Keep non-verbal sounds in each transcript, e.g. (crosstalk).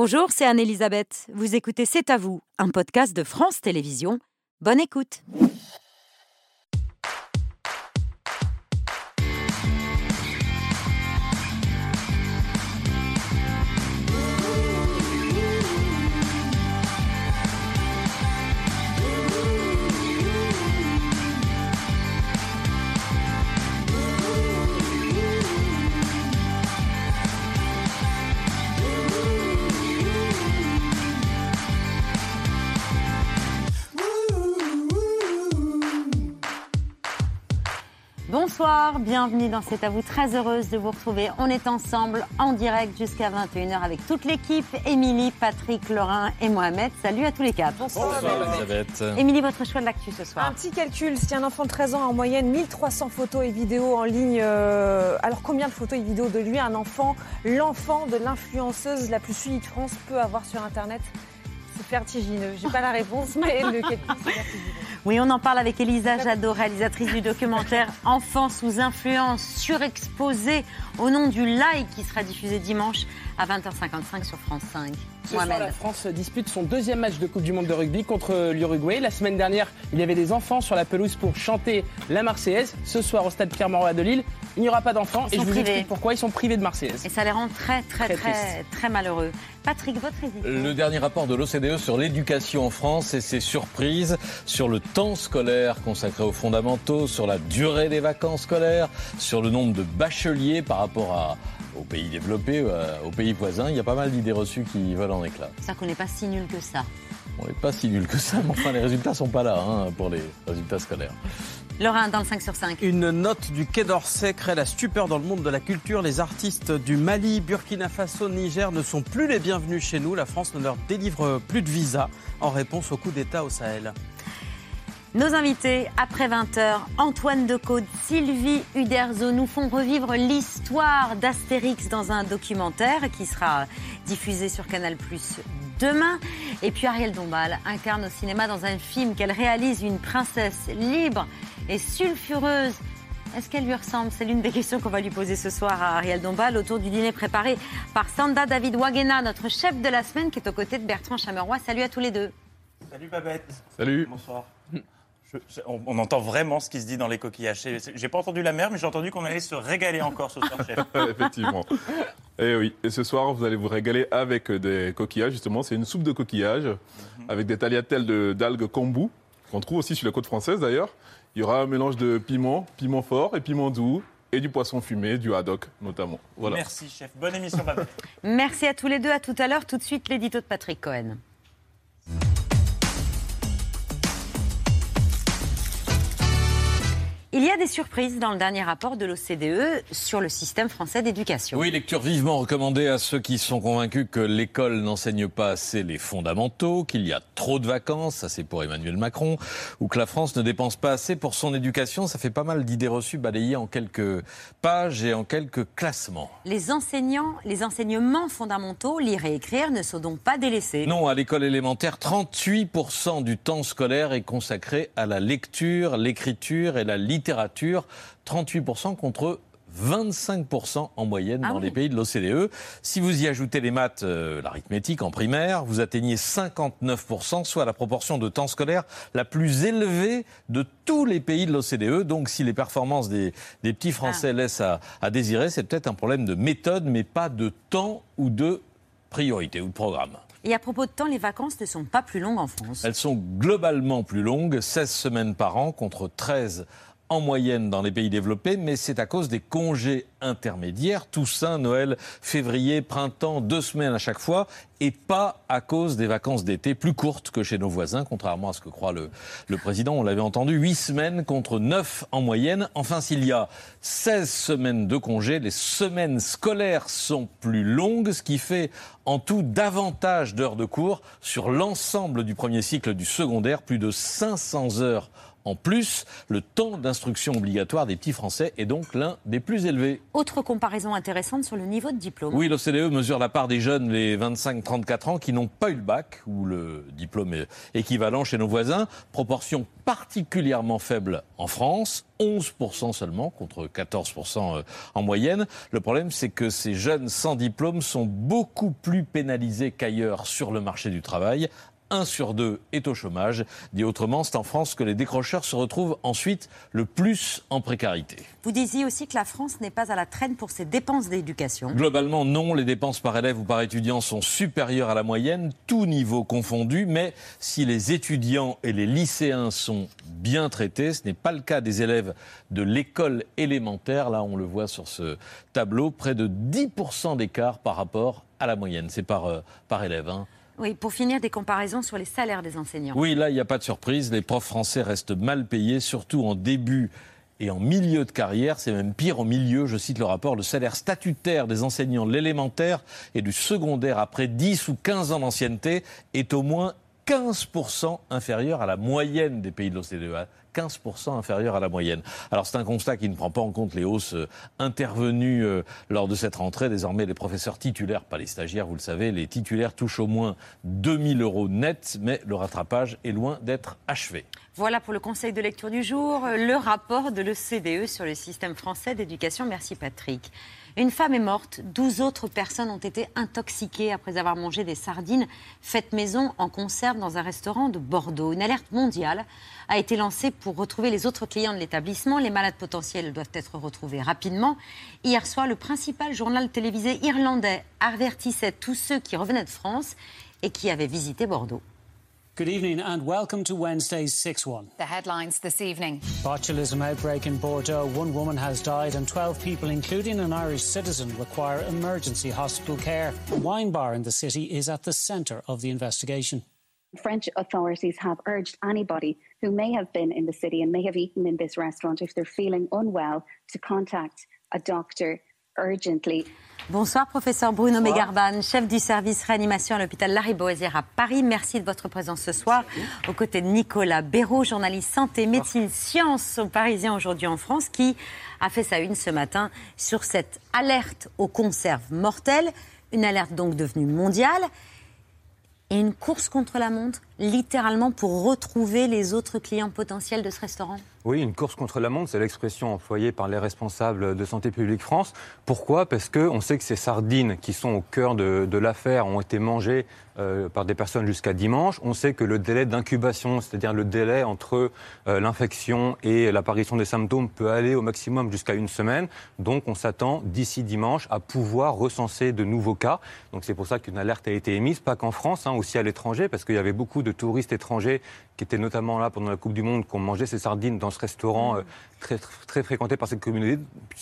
Bonjour, c'est Anne-Elisabeth. Vous écoutez C'est à vous, un podcast de France Télévisions. Bonne écoute. Bonsoir, bienvenue dans C'est à vous. Très heureuse de vous retrouver. On est ensemble en direct jusqu'à 21h avec toute l'équipe. Émilie, Patrick, Laurent et Mohamed. Salut à tous les quatre. Bonsoir, Elisabeth. Émilie, votre choix de l'actu ce soir Un petit calcul, si un enfant de 13 ans a en moyenne 1300 photos et vidéos en ligne, euh, alors combien de photos et vidéos de lui un enfant, l'enfant de l'influenceuse la plus suivie de France peut avoir sur Internet? Vertigineux. J'ai pas la réponse, mais le (laughs) c'est vertigineux. Oui, on en parle avec Elisa Jadot, réalisatrice du documentaire (laughs) Enfants sous influence, surexposé au nom du live qui sera diffusé dimanche à 20h55 sur France 5. Ce soir, la France dispute son deuxième match de Coupe du Monde de rugby contre l'Uruguay. La semaine dernière, il y avait des enfants sur la pelouse pour chanter la Marseillaise. Ce soir, au stade Pierre-Mauroy de Lille, il n'y aura pas d'enfants et je vous explique pourquoi ils sont privés de Marseillaise. Et ça les rend très, très, très, très, malheureux. Patrick, votre avis Le dernier rapport de l'OCDE sur l'éducation en France et ses surprises sur le temps scolaire consacré aux fondamentaux, sur la durée des vacances scolaires, sur le nombre de bacheliers par rapport à, aux pays développés, euh, aux pays voisins, il y a pas mal d'idées reçues qui volent en éclats. Ça qu'on n'est pas si nul que ça. On n'est pas si nul que ça, mais enfin les résultats sont pas là hein, pour les résultats scolaires. Laurent, dans le 5 sur 5. Une note du Quai d'Orsay crée la stupeur dans le monde de la culture. Les artistes du Mali, Burkina Faso, Niger ne sont plus les bienvenus chez nous. La France ne leur délivre plus de visa en réponse au coup d'État au Sahel. Nos invités, après 20h, Antoine Decaude, Sylvie Uderzo nous font revivre l'histoire d'Astérix dans un documentaire qui sera diffusé sur Canal Plus demain. Et puis Ariel Dombal incarne au cinéma dans un film qu'elle réalise une princesse libre et sulfureuse. Est-ce qu'elle lui ressemble? C'est l'une des questions qu'on va lui poser ce soir à Ariel Dombal autour du dîner préparé par Sanda David Wagena, notre chef de la semaine, qui est aux côtés de Bertrand Chameroy. Salut à tous les deux. Salut Babette. Salut. Bonsoir on, entend vraiment ce qui se dit dans les coquillages. J'ai pas entendu la mer, mais j'ai entendu qu'on allait se régaler encore ce soir, chef. (laughs) Effectivement. Et oui, et ce soir, vous allez vous régaler avec des coquillages, justement. C'est une soupe de coquillages mhm. avec des tagliatelles d'algues kombu, qu'on trouve aussi sur la côte française d'ailleurs. Il y aura un mélange de piment, piment fort et piment doux, et du poisson fumé, du haddock notamment. Voilà. Merci, chef. Bonne émission, Babette. Merci à tous les deux. À tout à l'heure. Tout de suite, l'édito de Patrick Cohen. Il y a des surprises dans le dernier rapport de l'OCDE sur le système français d'éducation. Oui, lecture vivement recommandée à ceux qui sont convaincus que l'école n'enseigne pas assez les fondamentaux, qu'il y a trop de vacances, ça c'est pour Emmanuel Macron, ou que la France ne dépense pas assez pour son éducation. Ça fait pas mal d'idées reçues balayées en quelques pages et en quelques classements. Les enseignants, les enseignements fondamentaux, lire et écrire, ne sont donc pas délaissés. Non, à l'école élémentaire, 38% du temps scolaire est consacré à la lecture, l'écriture et la littérature littérature, 38% contre 25% en moyenne ah dans les pays de l'OCDE. Si vous y ajoutez les maths, euh, l'arithmétique en primaire, vous atteignez 59%, soit la proportion de temps scolaire la plus élevée de tous les pays de l'OCDE. Donc si les performances des, petits Français ah. laissent à, à désirer, c'est peut-être un problème de méthode, mais pas de temps ou de priorité ou de programme. Et à propos de temps, les vacances ne sont pas plus longues en France. Elles sont globalement plus longues, 16 semaines par an contre 13 en moyenne dans les pays développés, mais c'est à cause des congés intermédiaires, Toussaint, Noël, février, printemps, deux semaines à chaque fois, et pas à cause des vacances d'été plus courtes que chez nos voisins, contrairement à ce que croit le, président. On l'avait entendu, huit semaines contre neuf en moyenne. Enfin, s'il y a 16 semaines de congés, les semaines scolaires sont plus longues, ce qui fait en tout davantage d'heures de cours sur l'ensemble du premier cycle du secondaire, plus de 500 heures En plus, le temps d'instruction obligatoire des petits Français est donc l'un des plus élevés. Autre comparaison intéressante sur le niveau de diplôme. Oui, l'OCDE mesure la part des jeunes, les 25-34 ans, qui n'ont pas eu le bac ou le diplôme équivalent chez nos voisins. Proportion particulièrement faible en France, 11% seulement contre 14% euh, en moyenne. Le problème, c'est que ces jeunes sans diplôme sont beaucoup plus pénalisés qu'ailleurs sur le marché du travail, 1 sur 2 est au chômage. Dit autrement, c'est en France que les décrocheurs se retrouvent ensuite le plus en précarité. Vous disiez aussi que la France n'est pas à la traîne pour ses dépenses d'éducation. Globalement, non. Les dépenses par élève ou par étudiant sont supérieures à la moyenne, tout niveau confondu. Mais si les étudiants et les lycéens sont bien traités, ce n'est pas le cas des élèves de l'école élémentaire. Là, on le voit sur ce tableau, près de 10% d'écart par rapport à la moyenne. C'est par, euh, par élève. Hein. Oui, pour finir, des comparaisons sur les salaires des enseignants. Oui, là, il n'y a pas de surprise. Les profs français restent mal payés, surtout en début et en milieu de carrière. C'est même pire en milieu. Je cite le rapport. Le salaire statutaire des enseignants de l'élémentaire et du secondaire après 10 ou 15 ans d'ancienneté est au moins 15% inférieur à la moyenne des pays de l'OCDE. 15% inférieur à la moyenne. Alors c'est un constat qui ne prend pas en compte les hausses euh, intervenues euh, lors de cette rentrée. Désormais, les professeurs titulaires, pas les stagiaires, vous le savez, les titulaires touchent au moins 2000 euros net, mais le rattrapage est loin d'être achevé. Voilà pour le conseil de lecture du jour, le rapport de l'OCDE sur le système français d'éducation. Merci Patrick. Une femme est morte, 12 autres personnes ont été intoxiquées après avoir mangé des sardines faites maison en conserve dans un restaurant de Bordeaux. Une alerte mondiale a été lancée pour retrouver les autres clients de l'établissement. Les malades potentiels doivent être retrouvés rapidement. Hier soir, le principal journal télévisé irlandais avertissait tous ceux qui revenaient de France et qui avaient visité Bordeaux. Good evening and welcome to Wednesday's 6 1. The headlines this evening. Botulism outbreak in Bordeaux. One woman has died and 12 people, including an Irish citizen, require emergency hospital care. A wine bar in the city is at the centre of the investigation. French authorities have urged anybody who may have been in the city and may have eaten in this restaurant, if they're feeling unwell, to contact a doctor urgently. Bonsoir, professeur Bruno Megarban, chef du service réanimation à l'hôpital Lariboisière à Paris. Merci de votre présence ce soir, aux côtés de Nicolas Béraud, journaliste santé, médecine, sciences au Parisien aujourd'hui en France, qui a fait sa une ce matin sur cette alerte aux conserves mortelles, une alerte donc devenue mondiale, et une course contre la montre, littéralement pour retrouver les autres clients potentiels de ce restaurant oui, une course contre la montre, c'est l'expression employée par les responsables de Santé publique France. Pourquoi? Parce qu'on sait que ces sardines qui sont au cœur de, l'affaire ont été mangées euh, par des personnes jusqu'à dimanche. On sait que le délai d'incubation, c'est-à-dire le délai entre euh, l'infection et l'apparition des symptômes, peut aller au maximum jusqu'à une semaine. Donc on s'attend d'ici dimanche à pouvoir recenser de nouveaux cas. Donc c'est pour ça qu'une alerte a été émise, pas qu'en France, hein, aussi à l'étranger, parce qu'il y avait beaucoup de touristes étrangers qui étaient notamment là pendant la Coupe du Monde, qui ont mangé ces sardines dans ce restaurant euh, très, très fréquenté par cette communauté.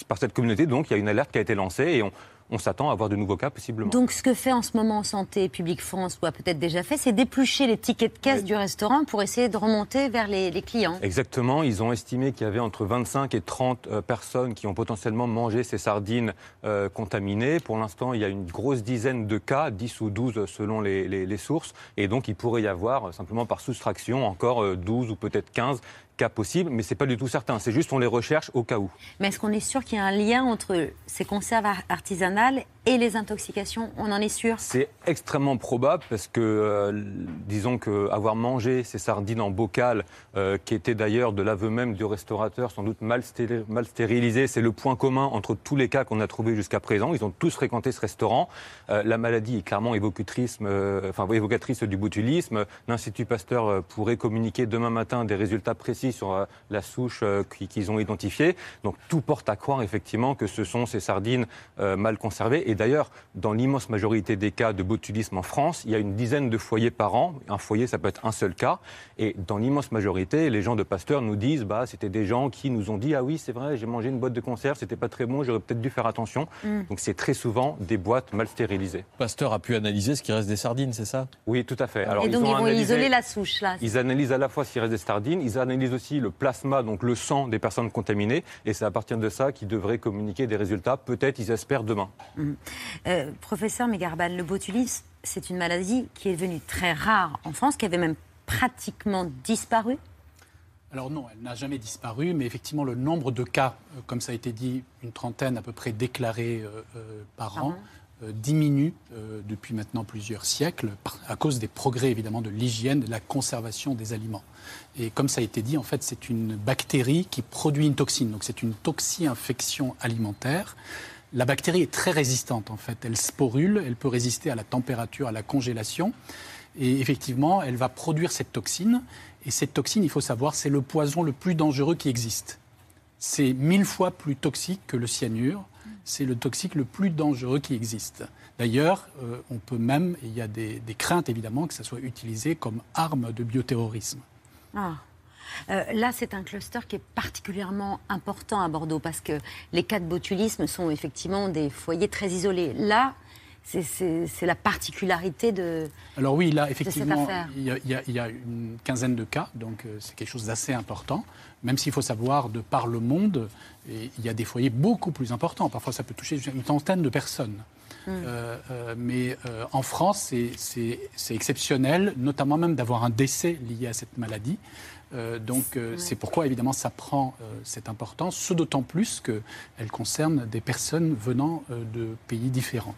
Par cette communauté, donc il y a une alerte qui a été lancée et on, on s'attend à avoir de nouveaux cas possiblement. Donc ce que fait en ce moment Santé publique France, ou a peut-être déjà fait, c'est d'éplucher les tickets de caisse du restaurant pour essayer de remonter vers les, clients. Exactement, ils ont estimé qu'il y avait entre 25 et 30 euh, personnes qui ont potentiellement mangé ces sardines euh, contaminées. Pour l'instant, il y a une grosse dizaine de cas, 10 ou 12 selon les, les sources, et donc il pourrait y avoir, simplement par soustraction, encore 12 ou peut-être 15 cas possibles, mais ce n'est pas du tout certain. C'est juste on les recherche au cas où. Mais est-ce qu'on est sûr qu'il y a un lien entre ces conserves artisanales et les intoxications On en est sûr C'est extrêmement probable parce que, euh, disons qu'avoir mangé ces sardines en bocal, euh, qui étaient d'ailleurs de l'aveu même du restaurateur, sans doute mal, stérilisées, c'est le point commun entre tous les cas qu'on a trouvés jusqu'à présent. Ils ont tous fréquenté ce restaurant. Euh, la maladie est clairement évocatrice, du botulisme. L'Institut Pasteur pourrait communiquer demain matin des résultats précis sur la souche qu'ils ont identifiée. Donc tout porte à croire effectivement que ce sont ces sardines mal conservées. D'ailleurs, dans l'immense majorité des cas de botulisme en France, il y a une dizaine de foyers par an. Un foyer, ça peut être un seul cas. Et dans l'immense majorité, les gens de Pasteur nous disent, bah, c'était des gens qui nous ont dit, ah oui, c'est vrai, j'ai mangé une boîte de conserve, c'était pas très bon, j'aurais peut-être dû faire attention. Mm. Donc c'est très souvent des boîtes mal stérilisées. Pasteur a pu analyser ce qui reste des sardines, c'est ça? Oui, tout à fait. Alors, Et donc ils, vont isoler la souche là. Ils analysent à la fois ce qui reste des sardines, ils analysent aussi le plasma, donc le sang des personnes contaminées, et c'est à partir de ça qu'ils devraient communiquer des résultats. Peut-être, ils espèrent demain. Mm. Euh, professeur Megarban, le botulisme, c'est une maladie qui est devenue très rare en France, qui avait même pratiquement disparu alors non, elle n'a jamais disparu, mais effectivement le nombre de cas, euh, comme ça a été dit, une trentaine à peu près déclarés euh, par an, diminue depuis maintenant plusieurs siècles à cause des progrès évidemment de l'hygiène, de la conservation des aliments. Et comme ça a été dit, en fait, c'est une bactérie qui produit une toxine. Donc c'est une toxi-infection alimentaire. La bactérie est très résistante en fait. Elle sporule, elle peut résister à la température, à la congélation. Et effectivement, elle va produire cette toxine. Et cette toxine, il faut savoir, c'est le poison le plus dangereux qui existe. C'est mille fois plus toxique que le cyanure. C'est le toxique le plus dangereux qui existe. D'ailleurs, euh, on peut même, il y a des, craintes évidemment, que ça soit utilisé comme arme de bioterrorisme. Ah. Euh, là, c'est un cluster qui est particulièrement important à Bordeaux parce que les cas de botulisme sont effectivement des foyers très isolés. Là, c'est la particularité de. Alors oui, là, effectivement, il y, a, une quinzaine de cas, donc euh, c'est quelque chose d'assez important. Même s'il faut savoir, de par le monde, il y a des foyers beaucoup plus importants. Parfois, ça peut toucher une centaine de personnes. Hmm. Euh, euh, mais en France, c'est exceptionnel, notamment même d'avoir un décès lié à cette maladie. Euh, donc euh, c'est pourquoi évidemment ça prend euh, cette importance, ce d'autant plus qu'elle concerne des personnes venant de pays différents.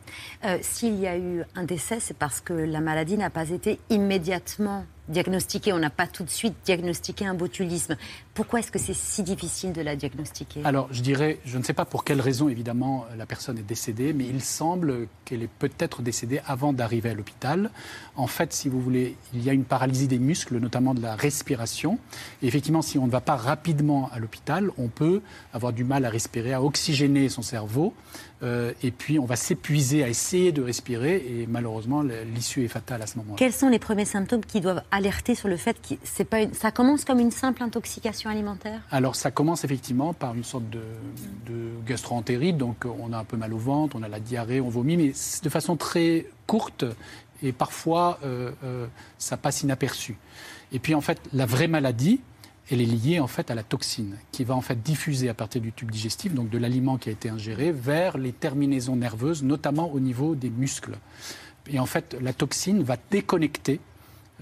S'il y a eu un décès, c'est parce que la maladie n'a pas été immédiatement diagnostiquer. On n'a pas tout de suite diagnostiqué un botulisme. Pourquoi est-ce que c'est si difficile de la diagnostiquer? Alors, je dirais, je ne sais pas pour quelle raison, évidemment, la personne est décédée, mais il semble qu'elle est peut-être décédée avant d'arriver à l'hôpital. En fait, si vous voulez, il y a une paralysie des muscles, notamment de la respiration. Et effectivement, si on ne va pas rapidement à l'hôpital, on peut avoir du mal à respirer, à oxygéner son cerveau. Euh, et puis, on va s'épuiser à essayer de respirer. Et malheureusement, l'issue est fatale à ce moment-là. Quels sont les premiers symptômes qui doivent alerter sur le fait que c'est pas ça commence comme une simple intoxication alimentaire? Alors, ça commence effectivement par une sorte de, de gastro-entérite. Donc, on a un peu mal au ventre, on a la diarrhée, on vomit, mais de façon très courte. Et parfois, euh, euh, ça passe inaperçu. Et puis, en fait, la vraie maladie, elle est liée en fait à la toxine qui va en fait diffuser à partir du tube digestif, donc de l'aliment qui a été ingéré, vers les terminaisons nerveuses, notamment au niveau des muscles. Et en fait, la toxine va déconnecter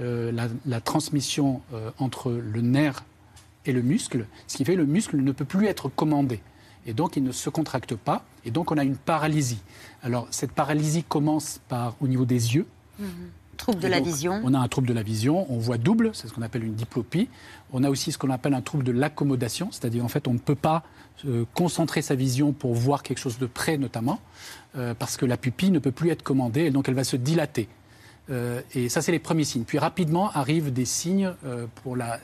euh, la, transmission euh, entre le nerf et le muscle, ce qui fait que le muscle ne peut plus être commandé. Et donc, il ne se contracte pas. Et donc, on a une paralysie. Alors, cette paralysie commence par au niveau des yeux. Mmh. Trouble de la vision. On a un trouble de la vision, on voit double, c'est ce qu'on appelle une diplopie. On a aussi ce qu'on appelle un trouble de l'accommodation, c'est-à-dire en fait on ne peut pas euh, concentrer sa vision pour voir quelque chose de près notamment, euh, parce que la pupille ne peut plus être commandée et donc elle va se dilater. Euh, et ça, c'est les premiers signes. Puis rapidement arrivent des signes pour la,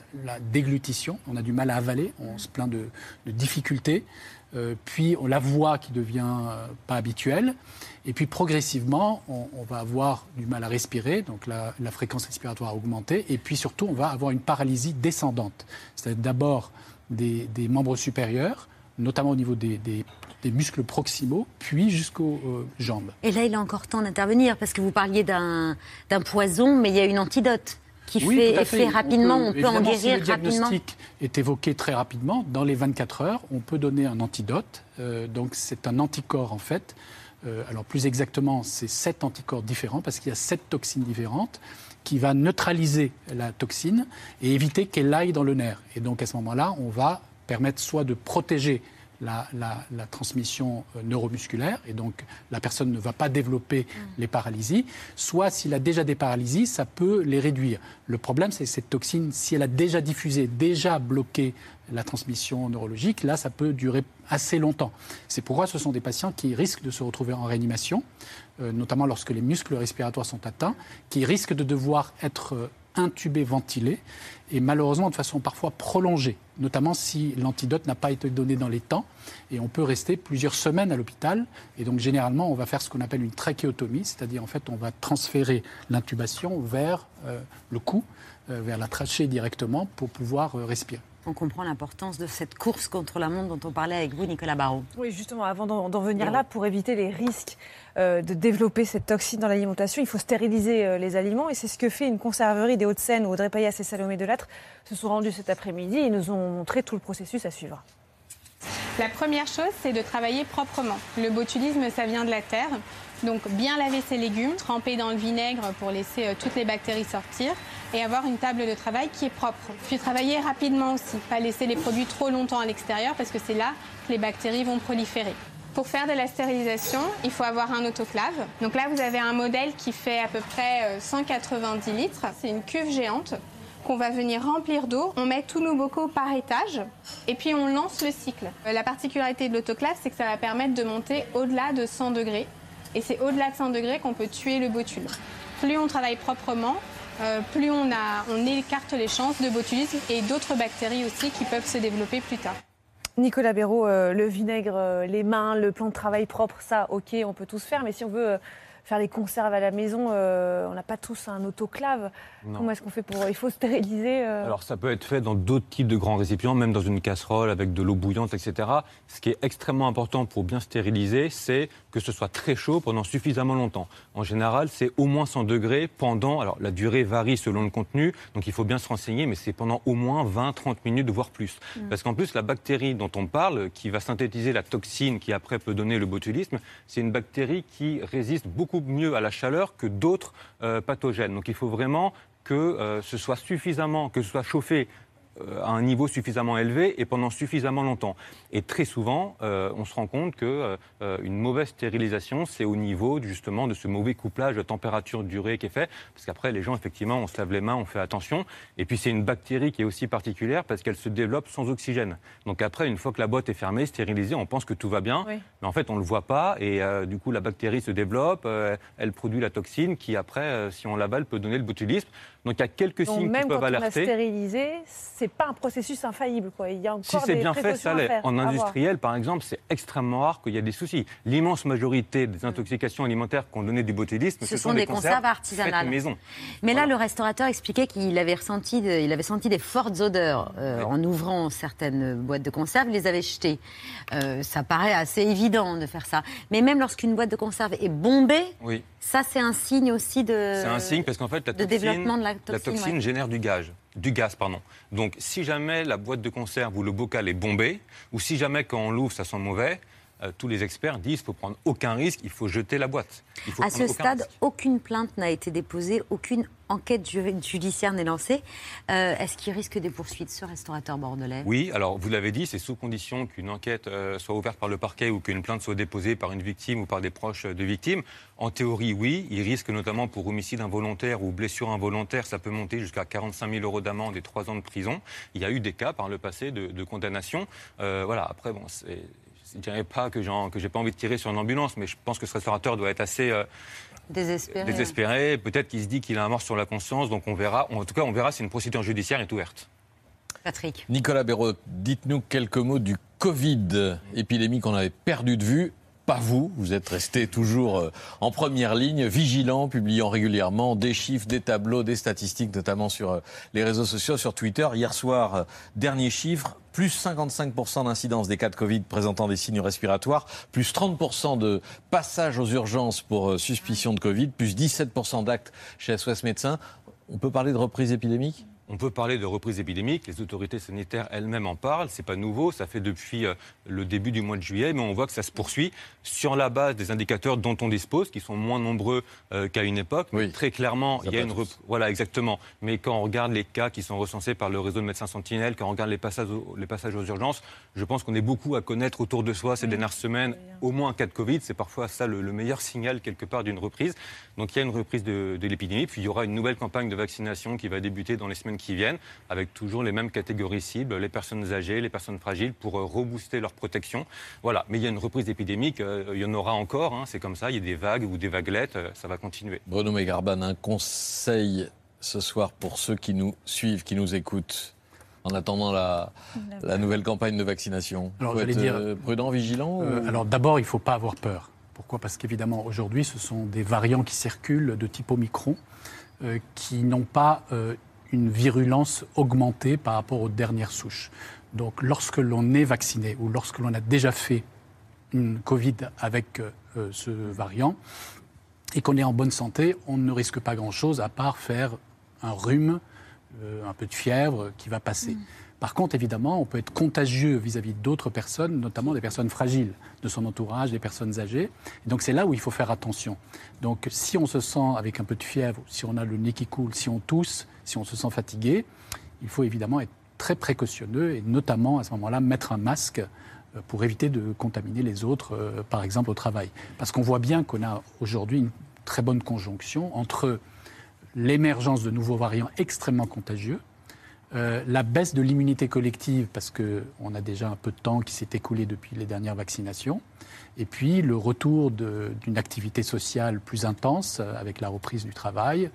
déglutition. On a du mal à avaler, on se plaint de, de difficultés. Euh, puis on la voix qui devient pas habituelle, et puis progressivement on, va avoir du mal à respirer, donc la, fréquence respiratoire a augmenté, et puis surtout on va avoir une paralysie descendante, c'est-à-dire d'abord des, membres supérieurs, notamment au niveau des, muscles proximaux, puis jusqu'aux euh, jambes. Et là, il est encore temps d'intervenir, parce que vous parliez d'un poison, mais il y a une antidote qui oui, fait effet rapidement, on peut, en guérir si le diagnostic est évoqué très rapidement, dans les 24 heures, on peut donner un antidote. Euh, donc c'est un anticorps en fait. Euh, alors plus exactement, c'est sept anticorps différents parce qu'il y a sept toxines différentes qui va neutraliser la toxine et éviter qu'elle aille dans le nerf. Et donc à ce moment-là, on va permettre soit de protéger la, transmission euh, neuromusculaire, et donc la personne ne va pas développer mm. les paralysies, soit s'il a déjà des paralysies, ça peut les réduire. Le problème, c'est cette toxine, si elle a déjà diffusé, déjà bloqué la transmission neurologique, là, ça peut durer assez longtemps. C'est pourquoi ce sont des patients qui risquent de se retrouver en réanimation, euh, notamment lorsque les muscles respiratoires sont atteints, qui risquent de devoir être euh, intubés, ventilés, et malheureusement de façon parfois prolongée, notamment si l'antidote n'a pas été donné dans les temps. Et on peut rester plusieurs semaines à l'hôpital. Et donc généralement, on va faire ce qu'on appelle une trachéotomie, c'est-à-dire en fait, on va transférer l'intubation vers euh, le cou, euh, vers la trachée directement pour pouvoir euh, respirer on comprend l'importance de cette course contre la montre dont on parlait avec vous, Nicolas Barrault. Oui, justement, avant d'en venir là, pour éviter les risques euh, de développer cette toxine dans l'alimentation, il faut stériliser euh, les aliments. Et c'est ce que fait une conserverie des Hauts-de-Seine où Audrey Payas et Salomé Delattre se sont rendus cet après-midi et nous ont montré tout le processus à suivre. La première chose, c'est de travailler proprement. Le botulisme, ça vient de la terre. Donc bien laver ses légumes, tremper dans le vinaigre pour laisser euh, toutes les bactéries sortir et avoir une table de travail qui est propre. Puis travailler rapidement aussi, pas laisser les produits trop longtemps à l'extérieur parce que c'est là que les bactéries vont proliférer. Pour faire de la stérilisation, il faut avoir un autoclave. Donc là, vous avez un modèle qui fait à peu près 190 euh, litres. C'est une cuve géante qu'on va venir remplir d'eau. On met tous nos bocaux par étage et puis on lance le cycle. Euh, la particularité de l'autoclave, c'est que ça va permettre de monter au-delà de 100 degrés. Et c'est au-delà de 100 degrés qu'on peut tuer le botule. Plus on travaille proprement, euh, plus on, a, on écarte les chances de botulisme et d'autres bactéries aussi qui peuvent se développer plus tard. Nicolas Béraud, euh, le vinaigre, euh, les mains, le plan de travail propre, ça, ok, on peut tous faire. Mais si on veut faire les conserves à la maison, euh, on n'a pas tous un autoclave. Comment est-ce qu'on fait pour. Il faut stériliser euh Alors, ça peut être fait dans d'autres types de grands récipients, même dans une casserole avec de l'eau bouillante, etc. Ce qui est extrêmement important pour bien stériliser, c'est que ce soit très chaud pendant suffisamment longtemps. En général, c'est au moins 100 degrés pendant. Alors, la durée varie selon le contenu, donc il faut bien se renseigner, mais c'est pendant au moins 20-30 minutes, voire plus. Mm. Parce qu'en plus, la bactérie dont on parle, qui va synthétiser la toxine qui après peut donner le botulisme, c'est une bactérie qui résiste beaucoup mieux à la chaleur que d'autres euh, pathogènes. Donc il faut vraiment que euh, ce soit suffisamment, que ce soit chauffé à un niveau suffisamment élevé et pendant suffisamment longtemps. Et très souvent, euh, on se rend compte que euh, une mauvaise stérilisation, c'est au niveau justement de ce mauvais couplage de température-durée qui est fait, parce qu'après les gens effectivement, on se lave les mains, on fait attention. Et puis c'est une bactérie qui est aussi particulière parce qu'elle se développe sans oxygène. Donc après, une fois que la boîte est fermée, stérilisée, on pense que tout va bien, mais en fait on le voit pas et du coup la bactérie se développe, elle produit la toxine qui après, si on l'avale, peut donner le botulisme. Donc il y a quelques signes qui peuvent alerter. Même quand on a stérilisé, c'est pas un processus infaillible. Quoi. Il y a encore si c'est bien fait, ça l'est. En industriel, par exemple, c'est extrêmement rare qu'il y ait des soucis. L'immense majorité des intoxications alimentaires qui ont donné du botulisme, ce, sont, des, conserves, artisanales. Maison. Mais là, le restaurateur expliquait qu'il avait ressenti, il avait senti des fortes odeurs euh, en ouvrant certaines boîtes de conserve. Il les avait jetées. Euh, ça paraît assez évident de faire ça. Mais même lorsqu'une boîte de conserve est bombée, oui. Ça, c'est un signe aussi de. C'est un signe parce qu'en fait, la toxine, la toxine, génère du gaz. Du gaz, pardon. Donc, si jamais la boîte de conserve ou le bocal est bombé, ou si jamais quand on l'ouvre, ça sent mauvais, euh, tous les experts disent qu'il faut prendre aucun risque, il faut jeter la boîte. à ce stade, aucune plainte n'a été déposée, aucune enquête judiciaire n'est lancée. Euh, est-ce qu'il risque des poursuites, ce restaurateur bordelais? Oui, alors vous l'avez dit, c'est sous condition qu'une enquête euh, soit ouverte par le parquet ou qu'une plainte soit déposée par une victime ou par des proches de victimes. En théorie, oui, il risque notamment pour homicide involontaire ou blessure involontaire, ça peut monter jusqu'à 45 000 euros d'amende et 3 ans de prison. Il y a eu des cas par le passé de, condamnation. voilà, après, bon, c'est je ne dirais pas que j'ai pas envie de tirer sur une ambulance, mais je pense que ce restaurateur doit être assez euh, désespéré. désespéré. Peut-être qu'il se dit qu'il a un mort sur la conscience, donc on verra. En tout cas, on verra si une procédure judiciaire est ouverte. Patrick. Nicolas Béraud, dites-nous quelques mots du Covid, épidémie qu'on avait perdu de vue pas vous. Vous êtes resté toujours euh, en première ligne, vigilant, publiant régulièrement des chiffres, des tableaux, des statistiques, notamment sur euh, les réseaux sociaux, sur Twitter. Hier soir, euh, dernier chiffre, plus 55% d'incidence des cas de Covid présentant des signes respiratoires, plus 30% de passages aux urgences pour suspicion de Covid, plus 17% d'actes chez SOS Médecins. On peut parler de reprise épidémique? On peut parler de reprise épidémique, les autorités sanitaires elles-mêmes en parlent, c'est pas nouveau, ça fait depuis euh, le début du mois de juillet, mais on voit que ça se poursuit sur la base des indicateurs dont on dispose, qui sont moins nombreux euh, qu'à une époque. Oui. Très clairement, il y a une voilà exactement. Mais quand on regarde les cas qui sont recensés par le réseau de médecins sentinelles, quand on regarde les passages aux, les passages aux urgences, je pense qu'on est beaucoup à connaître autour de soi ces dernières semaines au moins un cas de Covid. C'est parfois ça le, meilleur signal quelque part d'une reprise. Donc il y a une reprise de, de l'épidémie, puis il y aura une nouvelle campagne de vaccination qui va débuter dans les semaines qui viennent, avec toujours les mêmes catégories cibles, les personnes âgées, les personnes fragiles, pour euh, rebooster leur protection. Voilà. Mais il y a une reprise épidémique, euh, il y en aura encore, hein, c'est comme ça, il y a des vagues ou des vaguelettes, euh, ça va continuer. Bruno Megarban, un conseil ce soir pour ceux qui nous suivent, qui nous écoutent en attendant la, la nouvelle campagne de vaccination Alors, faut dire, prudent, vigilant Alors d'abord, il ne faut pas avoir peur. Pourquoi? Parce qu'évidemment, aujourd'hui, ce sont des variants qui circulent de type Omicron, qui n'ont pas une virulence augmentée par rapport aux dernières souches. Donc lorsque l'on est vacciné ou lorsque l'on a déjà fait une Covid avec euh, ce variant et qu'on est en bonne santé, on ne risque pas grand-chose à part faire un rhume, euh, un peu de fièvre qui va passer. Mm. Par contre, évidemment, on peut être contagieux vis-à-vis d'autres personnes, notamment des personnes fragiles de son entourage, des personnes âgées. Et donc c'est là où il faut faire attention. Donc si on se sent avec un peu de fièvre, si on a le nez qui coule, si on tousse, si on se sent fatigué, il faut évidemment être très précautionneux et notamment à ce moment-là mettre un masque euh, pour éviter de contaminer les autres, euh, par exemple au travail. Parce qu'on voit bien qu'on a aujourd'hui une très bonne conjonction entre l'émergence de nouveaux variants extrêmement contagieux, euh, la baisse de l'immunité collective, parce qu'on a déjà un peu de temps qui s'est écoulé depuis les dernières vaccinations, et puis le retour d'une activité sociale plus intense avec la reprise du travail.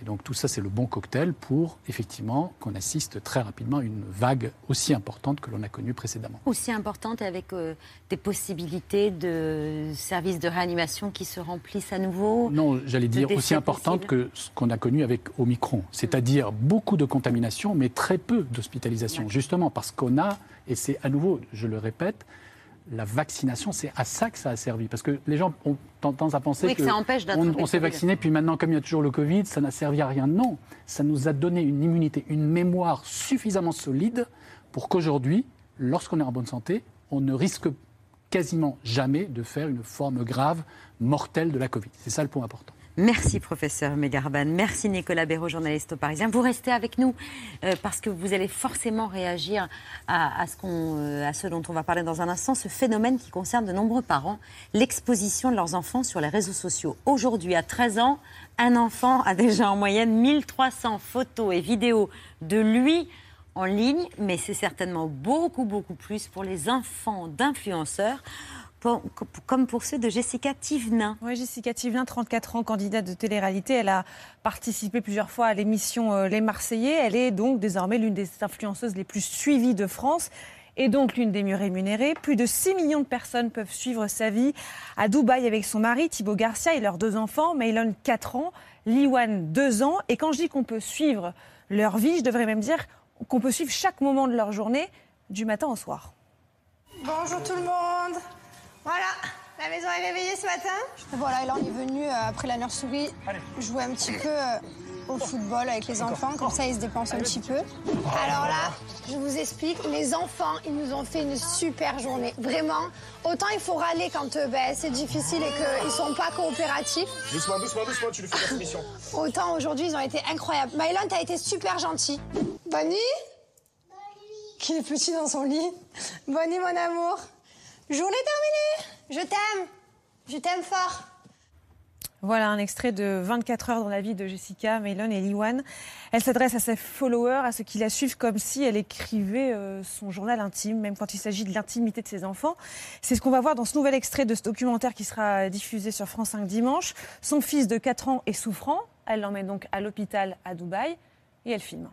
Et donc tout ça, c'est le bon cocktail pour effectivement qu'on assiste très rapidement à une vague aussi importante que l'on a connue précédemment. Aussi importante avec euh, des possibilités de services de réanimation qui se remplissent à nouveau Non, j'allais dire aussi importante que ce qu'on a connu avec Omicron, c'est-à-dire beaucoup de contamination mais très peu d'hospitalisation, justement parce qu'on a, et c'est à nouveau, je le répète, la vaccination, c'est à ça que ça a servi. Parce que les gens ont tendance à penser que, on, s'est vacciné, puis maintenant, comme il y a toujours le Covid, ça n'a servi à rien. Non, ça nous a donné une immunité, une mémoire suffisamment solide pour qu'aujourd'hui, lorsqu'on est en bonne santé, on ne risque quasiment jamais de faire une forme grave, mortelle de la Covid. C'est ça le point important. Merci professeur Megarban, merci Nicolas Béraud, journaliste au Parisien. Vous restez avec nous euh, parce que vous allez forcément réagir à, ce euh, à ce dont on va parler dans un instant, ce phénomène qui concerne de nombreux parents, l'exposition de leurs enfants sur les réseaux sociaux. Aujourd'hui, à 13 ans, un enfant a déjà en moyenne 1300 photos et vidéos de lui en ligne, mais c'est certainement beaucoup, beaucoup plus pour les enfants d'influenceurs comme pour ceux de Jessica Thivenin. Oui, Jessica Thivenin, 34 ans, candidate de télé-réalité. Elle a participé plusieurs fois à l'émission euh, Les Marseillais. Elle est donc désormais l'une des influenceuses les plus suivies de France et donc l'une des mieux rémunérées. Plus de 6 millions de personnes peuvent suivre sa vie à Dubaï avec son mari Thibaut Garcia et leurs deux enfants, Maylon 4 ans, Liwan 2 ans. Et quand je dis qu'on peut suivre leur vie, je devrais même dire qu'on peut suivre chaque moment de leur journée du matin au soir. Bonjour tout le monde voilà, la maison est réveillée ce matin. Voilà, et là on est venu euh, après la nurserie jouer un petit peu euh, au football avec les enfants, comme ça ils se dépensent un petit peu. Alors là, je vous explique, les enfants, ils nous ont fait une super journée. Vraiment, autant il faut râler quand euh, ben, c'est difficile et qu'ils sont pas coopératifs. Doucement, doucement, doucement, tu lui fais la mission. (laughs) Autant aujourd'hui, ils ont été incroyables. Mylon, t'as été super gentil. Bonnie Qui est petit dans son lit. Bonnie, mon amour. Journée terminée. Je t'aime. Je t'aime fort. Voilà un extrait de 24 heures dans la vie de Jessica, Maylon et Liwan. Elle s'adresse à ses followers, à ceux qui la suivent, comme si elle écrivait euh, son journal intime, même quand il s'agit de l'intimité de ses enfants. C'est ce qu'on va voir dans ce nouvel extrait de ce documentaire qui sera diffusé sur France 5 dimanche. Son fils de 4 ans est souffrant. Elle l'emmène donc à l'hôpital à Dubaï et elle filme.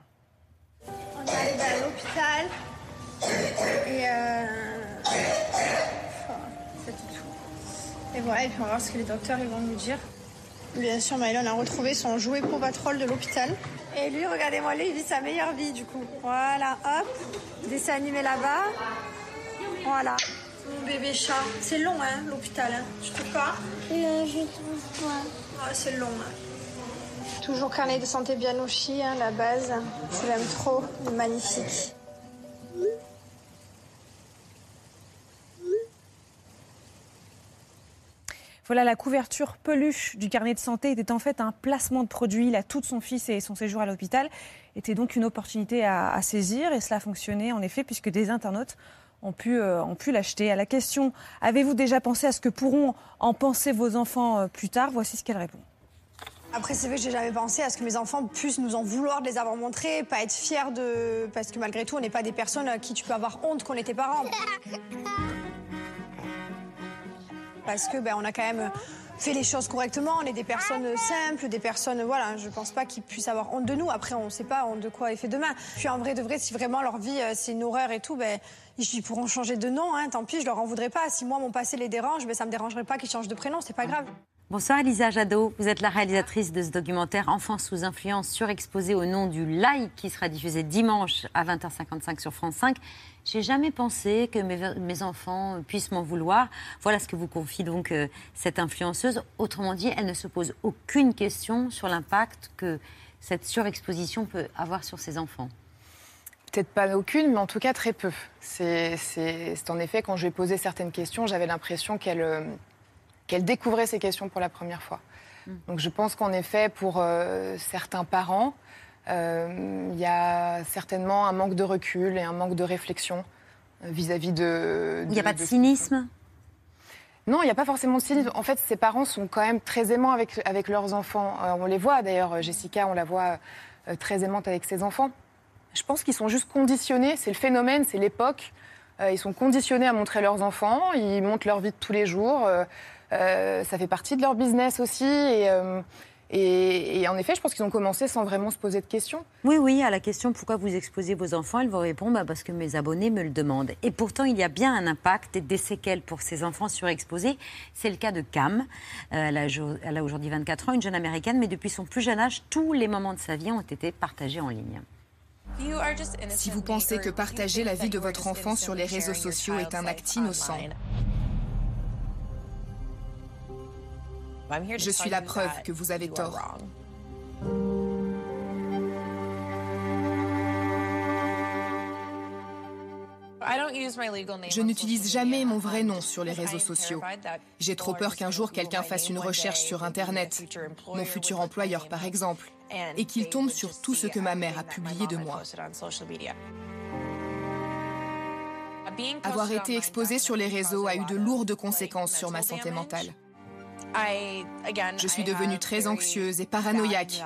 On est arrivé à l'hôpital et euh, c'est tout. Et voilà, et puis on va voir ce que les docteurs ils vont nous dire. Bien sûr, Mylon a retrouvé son jouet Pro Patrol de l'hôpital. Et lui, regardez-moi, lui, il vit sa meilleure vie du coup. Voilà, hop, dessin animé là-bas. Voilà. Mon bébé chat. C'est long, hein, l'hôpital, hein. Tu trouves pas Non, je trouve pas. Ah, c'est long, hein. Toujours carnet de santé bien hein, la base. Je l'aime trop, magnifique. Voilà, la couverture peluche du carnet de santé était en fait un placement de produit. La toute son fils et son séjour à l'hôpital était donc une opportunité à, saisir et cela a fonctionné en effet puisque des internautes ont pu, euh, pu l'acheter. À la question avez-vous déjà pensé à ce que pourront en penser vos enfants euh, plus tard? Voici ce qu'elle répond. Après, c'est vrai que j'ai jamais pensé à ce que mes enfants puissent nous en vouloir de les avoir montrés, pas être fiers de. Parce que malgré tout, on n'est pas des personnes à qui tu peux avoir honte qu'on était parents. (laughs) parce que ben, on a quand même fait les choses correctement. On est des personnes simples, des personnes, voilà, je pense pas qu'ils puissent avoir honte de nous. Après, on ne sait pas honte de quoi est fait demain. Puis en vrai de vrai, si vraiment leur vie euh, c'est une horreur et tout, ben ils pourront changer de nom. Hein, tant pis, je leur en voudrais pas. Si moi mon passé les dérange, ben ça me dérangerait pas qu'ils changent de prénom. C'est pas grave. Bonsoir Elisa Jadot, vous êtes la réalisatrice de ce documentaire Enfants sous influence surexposé au nom du like qui sera diffusé dimanche à 20h55 sur France 5. J'ai jamais pensé que mes, enfants puissent m'en vouloir. Voilà ce que vous confie donc euh, cette influenceuse. Autrement dit, elle ne se pose aucune question sur l'impact que cette surexposition peut avoir sur ses enfants. Peut-être pas aucune, mais en tout cas très peu. C'est en effet, quand je lui ai posé certaines questions, j'avais l'impression qu'elle euh, qu'elle découvrait ces questions pour la première fois. Mm. Donc je pense qu'en effet, pour euh, certains parents, il y a certainement un manque de recul et un manque de réflexion vis-à-vis de, Il n'y a pas de, cynisme? Non, il n'y a pas forcément de cynisme. En fait, ces parents sont quand même très aimants avec, avec leurs enfants. on les voit d'ailleurs, Jessica, on la voit très aimante avec ses enfants. Je pense qu'ils sont juste conditionnés, c'est le phénomène, c'est l'époque. Euh, ils sont conditionnés à montrer leurs enfants, ils montrent leur vie de tous les jours. Euh, euh, ça fait partie de leur business aussi. Et, et, en effet, je pense qu'ils ont commencé sans vraiment se poser de questions. Oui, oui, à la question pourquoi vous exposez vos enfants, elle vous répond bah, parce que mes abonnés me le demandent. Et pourtant, il y a bien un impact et des séquelles pour ces enfants surexposés. C'est le cas de Cam. elle a, elle a aujourd'hui 24 ans, une jeune américaine, mais depuis son plus jeune âge, tous les moments de sa vie ont été partagés en ligne. Si vous pensez que partager la vie de votre enfant sur les réseaux sociaux est un acte innocent, je suis la preuve que vous avez tort. Je n'utilise jamais mon vrai nom sur les réseaux sociaux. J'ai trop peur qu'un jour quelqu'un fasse une recherche sur Internet, mon futur employeur par exemple, et qu'il tombe sur tout ce que ma mère a publié de moi. Avoir été exposée sur les réseaux a eu de lourdes conséquences sur ma santé mentale. Je suis devenue très anxieuse et paranoïaque,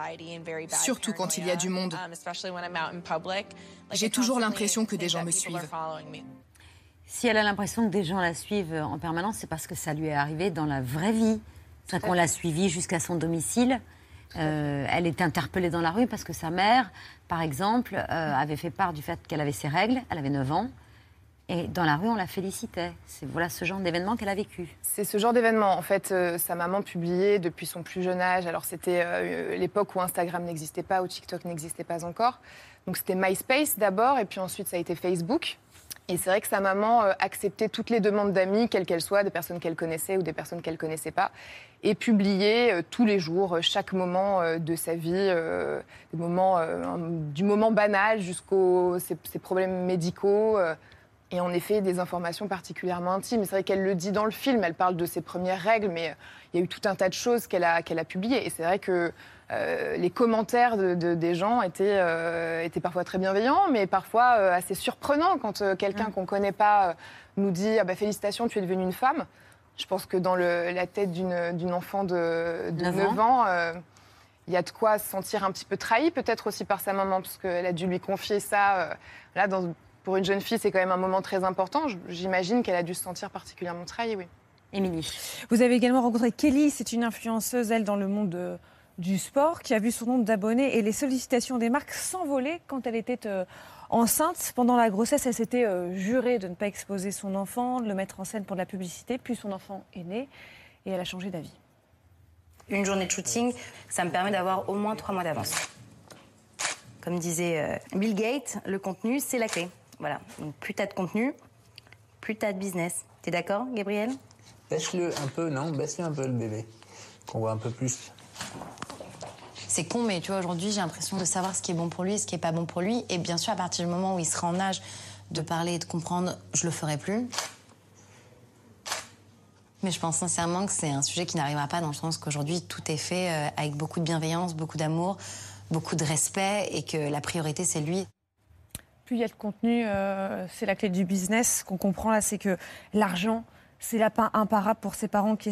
surtout quand il y a du monde. J'ai toujours l'impression que des gens me suivent. Si elle a l'impression que des gens la suivent en permanence, c'est parce que ça lui est arrivé dans la vraie vie. C'est qu'on l'a suivie jusqu'à son domicile. Euh, elle est interpellée dans la rue parce que sa mère, par exemple, euh, avait fait part du fait qu'elle avait ses règles. Elle avait 9 ans. Et dans la rue, on la félicitait. C'est voilà ce genre d'événement qu'elle a vécu. C'est ce genre d'événement. En fait, euh, sa maman publiait depuis son plus jeune âge. Alors c'était euh, l'époque où Instagram n'existait pas, où TikTok n'existait pas encore. Donc c'était MySpace d'abord, et puis ensuite ça a été Facebook. Et c'est vrai que sa maman euh, acceptait toutes les demandes d'amis, quelles qu'elles soient, des personnes qu'elle connaissait ou des personnes qu'elle connaissait pas, et publiait tous les jours, chaque moment de sa vie, des moments, du moment banal jusqu'aux ses, problèmes médicaux et en effet des informations particulièrement intimes. C'est vrai qu'elle le dit dans le film, elle parle de ses premières règles, mais euh, il y a eu tout un tas de choses qu'elle a, qu'elle a publiées. Et c'est vrai que euh, les commentaires de, des gens étaient, euh, étaient parfois très bienveillants, mais parfois assez surprenants quand quelqu'un mm. qu'on ne connaît pas nous dit ah bah, Félicitations, tu es devenue une femme. Je pense que dans le, la tête d'une, enfant de, 9, ans, il y a de quoi se sentir un petit peu trahi, peut-être aussi par sa maman, parce qu'elle a dû lui confier ça là, dans, pour une jeune fille, c'est quand même un moment très important. J'imagine qu'elle a dû se sentir particulièrement trahie, oui. Émilie. Vous avez également rencontré Kelly, c'est une influenceuse, elle, dans le monde du sport, qui a vu son nombre d'abonnés et les sollicitations des marques s'envoler quand elle était euh, enceinte. Pendant la grossesse, elle s'était euh, jurée de ne pas exposer son enfant, de le mettre en scène pour de la publicité. Puis son enfant est né et elle a changé d'avis. Une journée de shooting, ça me permet d'avoir au moins trois mois d'avance. Comme disait euh, Bill Gates, le contenu, c'est la clé. Voilà. Donc plus t'as de contenu, plus t'as de business. T'es d'accord, Gabriel? Baisse-le un peu, non? Baisse-le un peu le bébé. Qu'on voit un peu plus. C'est con, mais tu vois, aujourd'hui, j'ai l'impression de savoir ce qui est bon pour lui et ce qui est pas bon pour lui. Et bien sûr, à partir du moment où il sera en âge de parler et de comprendre, je le ferai plus. Mais je pense sincèrement que c'est un sujet qui n'arrivera pas dans le sens qu'aujourd'hui, tout est fait euh, avec beaucoup de bienveillance, beaucoup d'amour, beaucoup de respect et que la priorité, c'est lui plus il y a de contenu, euh, c'est la clé du business. Ce qu'on comprend là, c'est que l'argent, c'est imparable pour ces parents qui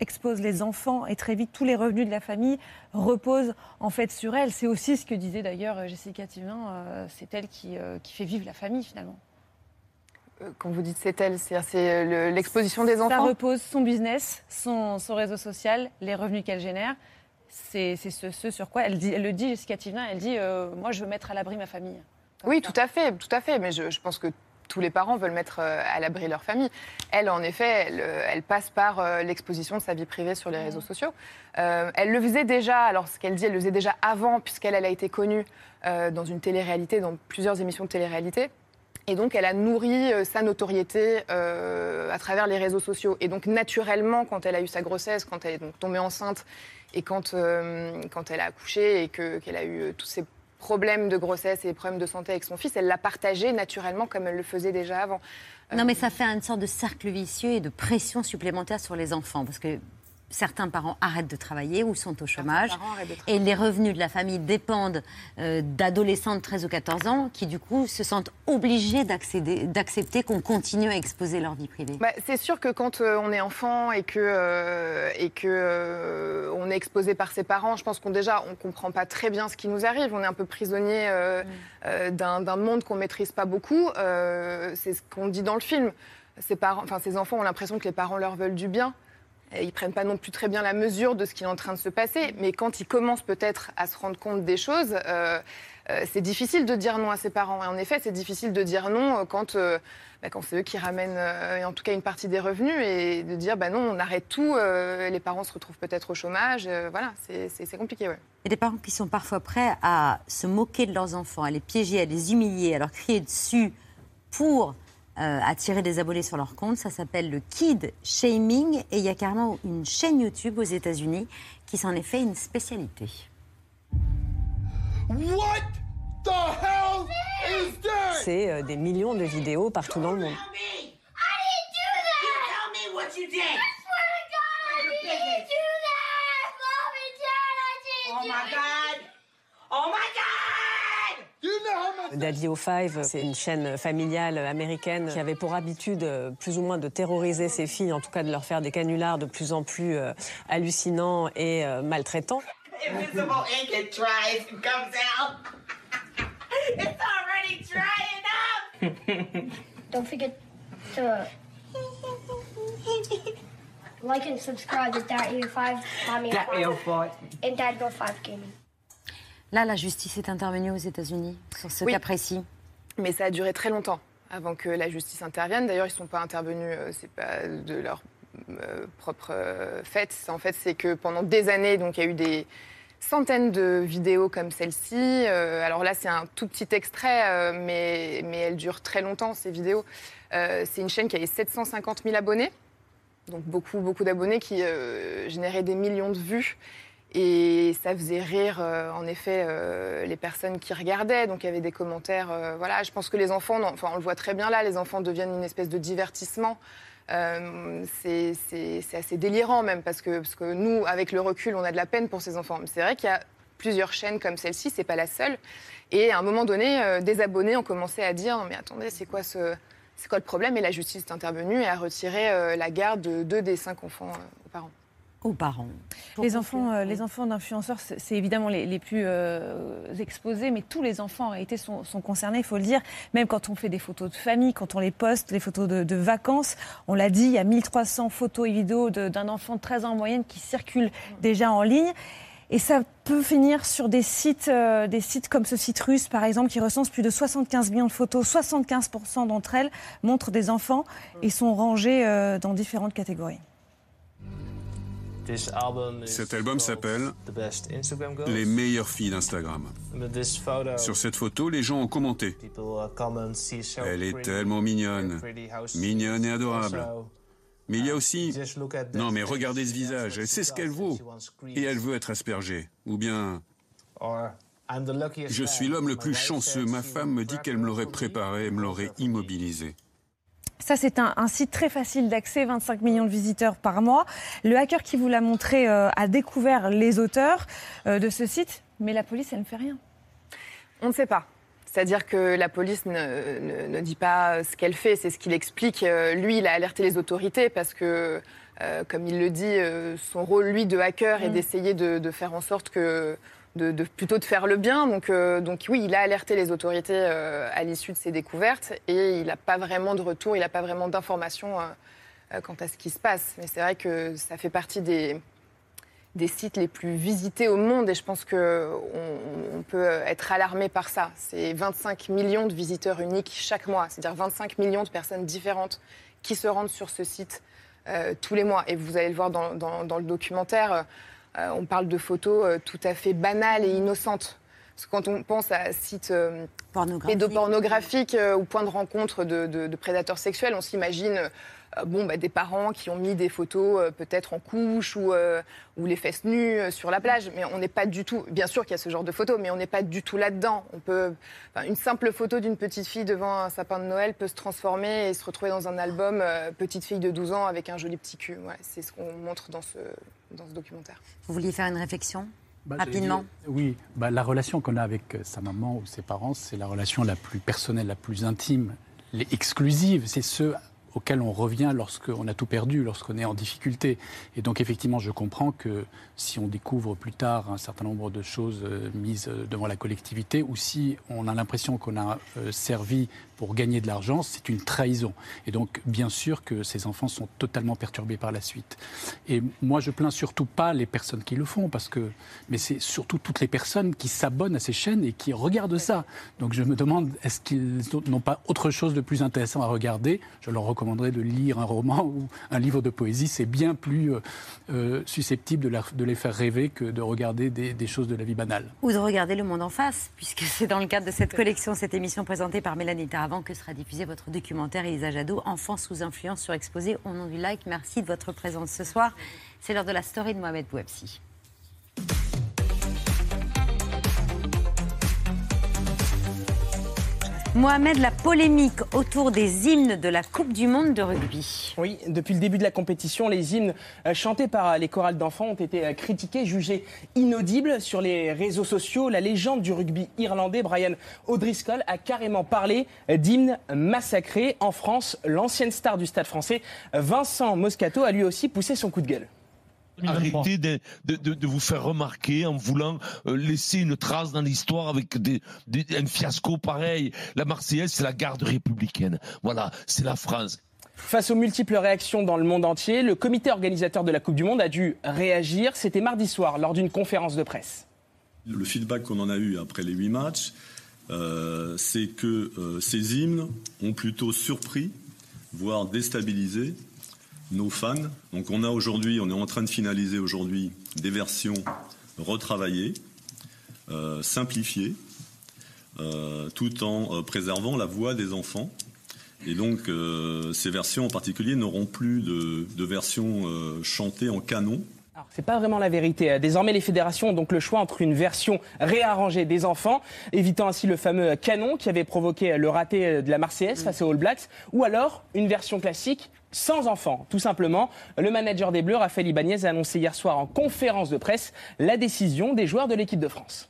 exposent les enfants et très vite tous les revenus de la famille reposent en fait sur elle. C'est aussi ce que disait d'ailleurs Jessica Thivin, euh, c'est elle qui, euh, qui, fait vivre la famille finalement. Quand vous dites c'est elle, c'est l'exposition des enfants Ça repose son business, son, son réseau social, les revenus qu'elle génère. C'est ce, sur quoi elle, dit, elle le dit, Jessica Thivin, elle dit Moi je veux mettre à l'abri ma famille. Oui, tout à fait, tout à fait. Mais je, pense que tous les parents veulent mettre euh, à l'abri leur famille. Elle, en effet, elle, euh, passe par euh, l'exposition de sa vie privée sur les réseaux sociaux. elle le faisait déjà, alors ce qu'elle dit, elle le faisait déjà avant, puisqu'elle elle a été connue dans une télé-réalité, dans plusieurs émissions de télé-réalité. Et donc, elle a nourri sa notoriété à travers les réseaux sociaux. Et donc, naturellement, quand elle a eu sa grossesse, quand elle est donc tombée enceinte et quand, quand elle a accouché et qu'elle a eu tous ces problèmes de grossesse et problèmes de santé avec son fils, elle l'a partagé naturellement comme elle le faisait déjà avant. Non, mais ça fait une sorte de cercle vicieux et de pression supplémentaire sur les enfants. Parce que certains parents arrêtent de travailler ou sont au chômage. Et les revenus de la famille dépendent euh, d'adolescents de 13 ou 14 ans qui, du coup, se sentent obligés d'accepter qu'on continue à exposer leur vie privée. Bah, c'est sûr que quand euh, on est enfant et que, euh, et que on est exposé par ses parents, je pense qu'on déjà, on comprend pas très bien ce qui nous arrive. On est un peu prisonnier mm. d'un monde qu'on maîtrise pas beaucoup. c'est ce qu'on dit dans le film. Ses parents, enfin, ces enfants ont l'impression que les parents leur veulent du bien. Ils prennent pas non plus très bien la mesure de ce qui est en train de se passer, mais quand ils commencent peut-être à se rendre compte des choses, euh, euh, c'est difficile de dire non à ses parents. Et en effet, c'est difficile de dire non quand, euh, bah, quand c'est eux qui ramènent en tout cas une partie des revenus et de dire bah non, on arrête tout, les parents se retrouvent peut-être au chômage. voilà, c'est compliqué. Ouais. A des parents qui sont parfois prêts à se moquer de leurs enfants, à les piéger, à les humilier, à leur crier dessus pour euh, attirer des abonnés sur leur compte. Ça s'appelle le Kid Shaming. Et il y a carrément une chaîne YouTube aux États-Unis qui s'en est fait une spécialité. C'est euh, des millions de vidéos partout dans le monde. Oh my god! Oh my god! Daddy O5, c'est une chaîne familiale américaine qui avait pour habitude euh, plus ou moins de terroriser ses filles, en tout cas de leur faire des canulars de plus en plus euh, hallucinants et maltraitants. (laughs) (laughs) Don't forget to like and subscribe to Daddy O5, Mommy O5, and Dad Go 5 Gaming. Là, la justice est intervenue aux États-Unis sur ce cas précis. Mais ça a duré très longtemps avant que la justice intervienne. D'ailleurs, ils ne sont pas intervenus, euh, c'est pas de leur euh, propre euh, fait. En fait, c'est que pendant des années, donc il y a eu des centaines de vidéos comme celle-ci. alors là, c'est un tout petit extrait, mais, mais elle dure très longtemps, ces vidéos. c'est une chaîne qui avait 750 000 abonnés, donc beaucoup, beaucoup d'abonnés qui généraient des millions de vues. Et ça faisait rire, euh, en effet, euh, les personnes qui regardaient. Donc il y avait des commentaires. Euh, voilà, je pense que les enfants, enfin on le voit très bien là, les enfants deviennent une espèce de divertissement. c'est assez délirant même parce que, parce que nous, avec le recul, on a de la peine pour ces enfants. C'est vrai qu'il y a plusieurs chaînes comme celle-ci, c'est pas la seule. Et à un moment donné, des abonnés ont commencé à dire mais attendez, c'est quoi ce c'est quoi le problème? Et la justice est intervenue et a retiré la garde de deux des cinq enfants aux parents aux parents. Les enfants, euh, les enfants d'influenceurs, c'est évidemment les, plus euh, exposés, mais tous les enfants en réalité sont, concernés, il faut le dire. Même quand on fait des photos de famille, quand on les poste, les photos de, vacances, on l'a dit, il y a 1300 photos et vidéos d'un enfant de 13 ans en moyenne qui circulent déjà en ligne. Et ça peut finir sur des sites, euh, des sites comme ce site russe, par exemple, qui recense plus de 75 millions de photos. 75% d'entre elles montrent des enfants et sont rangées dans différentes catégories. Cet album s'appelle Les meilleures filles d'Instagram. Sur cette photo, les gens ont commenté. Elle est tellement mignonne, mignonne et adorable. Mais il y a aussi, non mais regardez ce visage, elle sait ce qu'elle vaut. et elle veut être aspergée. Ou bien, je suis l'homme le plus chanceux, ma femme me dit qu'elle me l'aurait préparé, me l'aurait immobilisé. Ça, c'est un, site très facile d'accès, 25 millions de visiteurs par mois. Le hacker qui vous l'a montré euh, a découvert les auteurs euh, de ce site, mais la police, elle ne fait rien. On ne sait pas. C'est-à-dire que la police ne, dit pas ce qu'elle fait, c'est ce qu'il explique. Euh, lui, il a alerté les autorités parce que, comme il le dit, son rôle, lui, de hacker, est mm. d'essayer de, faire en sorte que de, plutôt de faire le bien. Donc, euh, donc oui, il a alerté les autorités euh, à l'issue de ces découvertes et il n'a pas vraiment de retour, il n'a pas vraiment d'informations euh, quant à ce qui se passe. Mais c'est vrai que ça fait partie des, des sites les plus visités au monde et je pense qu'on on peut être alarmé par ça. C'est 25 millions de visiteurs uniques chaque mois, c'est-à-dire 25 millions de personnes différentes qui se rendent sur ce site tous les mois. Et vous allez le voir dans, dans le documentaire. Euh, on parle de photos euh, tout à fait banales et innocentes. Parce que quand on pense à sites euh, pédopornographiques ou points de rencontre de, prédateurs sexuels, on s'imagine bon, bah, des parents qui ont mis des photos peut-être en couche ou, ou les fesses nues sur la plage. Mais on n'est pas du tout, bien sûr qu'il y a ce genre de photos, mais on n'est pas du tout là-dedans. On peut, une simple photo d'une petite fille devant un sapin de Noël peut se transformer et se retrouver dans un album petite fille de 12 ans avec un joli petit cul. c'est ce qu'on montre dans ce, dans ce documentaire. Vous vouliez faire une réflexion bah, Rapidement? oui, bah, la relation qu'on a avec euh, sa maman ou ses parents, c'est la relation la plus personnelle, la plus intime, exclusive. C'est ce auquel on revient lorsqu'on a tout perdu, lorsqu'on est en difficulté. Et donc effectivement, je comprends que si on découvre plus tard un certain nombre de choses euh, mises euh, devant la collectivité, ou si on a l'impression qu'on a servi pour gagner de l'argent, c'est une trahison. Et donc, bien sûr que ces enfants sont totalement perturbés par la suite. Et moi, je plains surtout pas les personnes qui le font, parce que, mais c'est surtout toutes les personnes qui s'abonnent à ces chaînes et qui regardent ça. Donc, je me demande, est-ce qu'ils n'ont pas autre chose de plus intéressant à regarder? Je leur recommanderais de lire un roman ou un livre de poésie. C'est bien plus euh, euh, susceptible de, les faire rêver que de regarder des, choses de la vie banale. Ou de regarder le monde en face, puisque (laughs) c'est dans le cadre de cette collection, cette émission présentée par Mélanie Tarab avant que sera diffusé votre documentaire Elisa Jadot, Enfants sous influence sur Exposé au nom du like. Merci de votre présence ce soir. C'est l'heure de la story de Mohamed Bouabsi. Mohamed, la polémique autour des hymnes de la Coupe du Monde de rugby. Oui, depuis le début de la compétition, les hymnes euh, chantés par les chorales d'enfants ont été euh, critiqués, jugés inaudibles sur les réseaux sociaux. La légende du rugby irlandais, Brian O'Driscoll, a carrément parlé euh, d'hymnes massacrés. En France, l'ancienne star du stade français, Vincent Moscato, a lui aussi poussé son coup de gueule. Arrêtez de, de, vous faire remarquer en voulant euh, laisser une trace dans l'histoire avec des, un fiasco pareil. La Marseillaise, c'est la garde républicaine. Voilà, c'est la France. Face aux multiples réactions dans le monde entier, le comité organisateur de la Coupe du Monde a dû réagir. C'était mardi soir lors d'une conférence de presse. Le feedback qu'on en a eu après les huit matchs, euh, c'est que euh, ces hymnes ont plutôt surpris, voire déstabilisé nos fans. Donc on a aujourd'hui, on est en train de finaliser aujourd'hui des versions retravaillées, euh, simplifiées, euh, tout en euh, préservant la voix des enfants. Et donc ces versions en particulier n'auront plus de, de versions chantées en canon, c'est pas vraiment la vérité. Désormais, les fédérations ont donc le choix entre une version réarrangée des enfants, évitant ainsi le fameux canon qui avait provoqué le raté de la Marseillaise face aux All Blacks, ou alors une version classique sans enfants, tout simplement. Le manager des Bleus, Raphaël Ibanez, a annoncé hier soir en conférence de presse la décision des joueurs de l'équipe de France.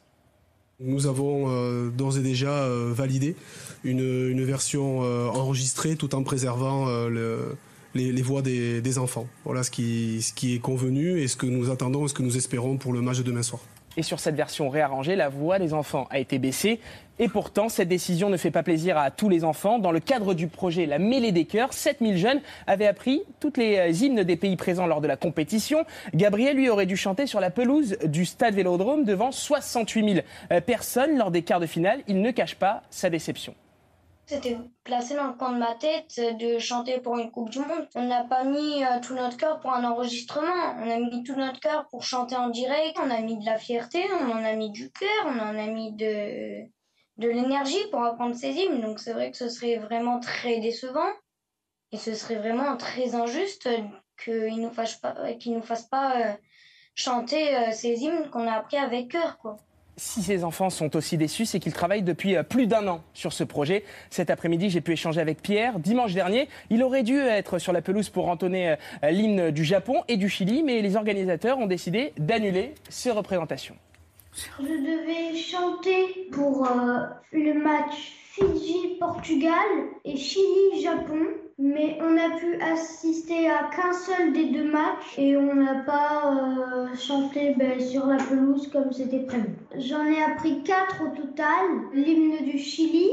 Nous avons euh, d'ores et déjà euh, validé une, version euh, enregistrée tout en préservant le les, voix des, enfants. Voilà ce qui, est convenu et ce que nous attendons et ce que nous espérons pour le match de demain soir. Et sur cette version réarrangée, la voix des enfants a été baissée. Et pourtant, cette décision ne fait pas plaisir à tous les enfants. Dans le cadre du projet La Mêlée des Cœurs, 7000 jeunes avaient appris toutes les euh, hymnes des pays présents lors de la compétition. Gabriel, lui, aurait dû chanter sur la pelouse du stade Vélodrome devant 68 000 euh, personnes lors des quarts de finale. Il ne cache pas sa déception. C'était placé dans le coin de ma tête de chanter pour une Coupe du Monde. On n'a pas mis euh, tout notre cœur pour un enregistrement. On a mis tout notre cœur pour chanter en direct. On a mis de la fierté, on en a mis du cœur, on en a mis de, de l'énergie pour apprendre ces hymnes. Donc c'est vrai que ce serait vraiment très décevant. Et ce serait vraiment très injuste qu'ils ne nous, fassent pas, nous fassent pas euh, chanter euh, ces hymnes qu'on a appris avec cœur. quoi si ces enfants sont aussi déçus, c'est qu'ils travaillent depuis euh, plus d'un an sur ce projet. Cet après-midi, j'ai pu échanger avec Pierre. Dimanche dernier, il aurait dû être sur la pelouse pour entonner euh, l'hymne du Japon et du Chili, mais les organisateurs ont décidé d'annuler ces représentations. Je devais chanter pour euh, le match Fidji-Portugal et Chili-Japon mais on a pu assister à qu'un seul des deux matchs et on n'a pas euh, chanté ben, sur la pelouse comme c'était prévu. J'en ai appris quatre au total l'hymne du Chili,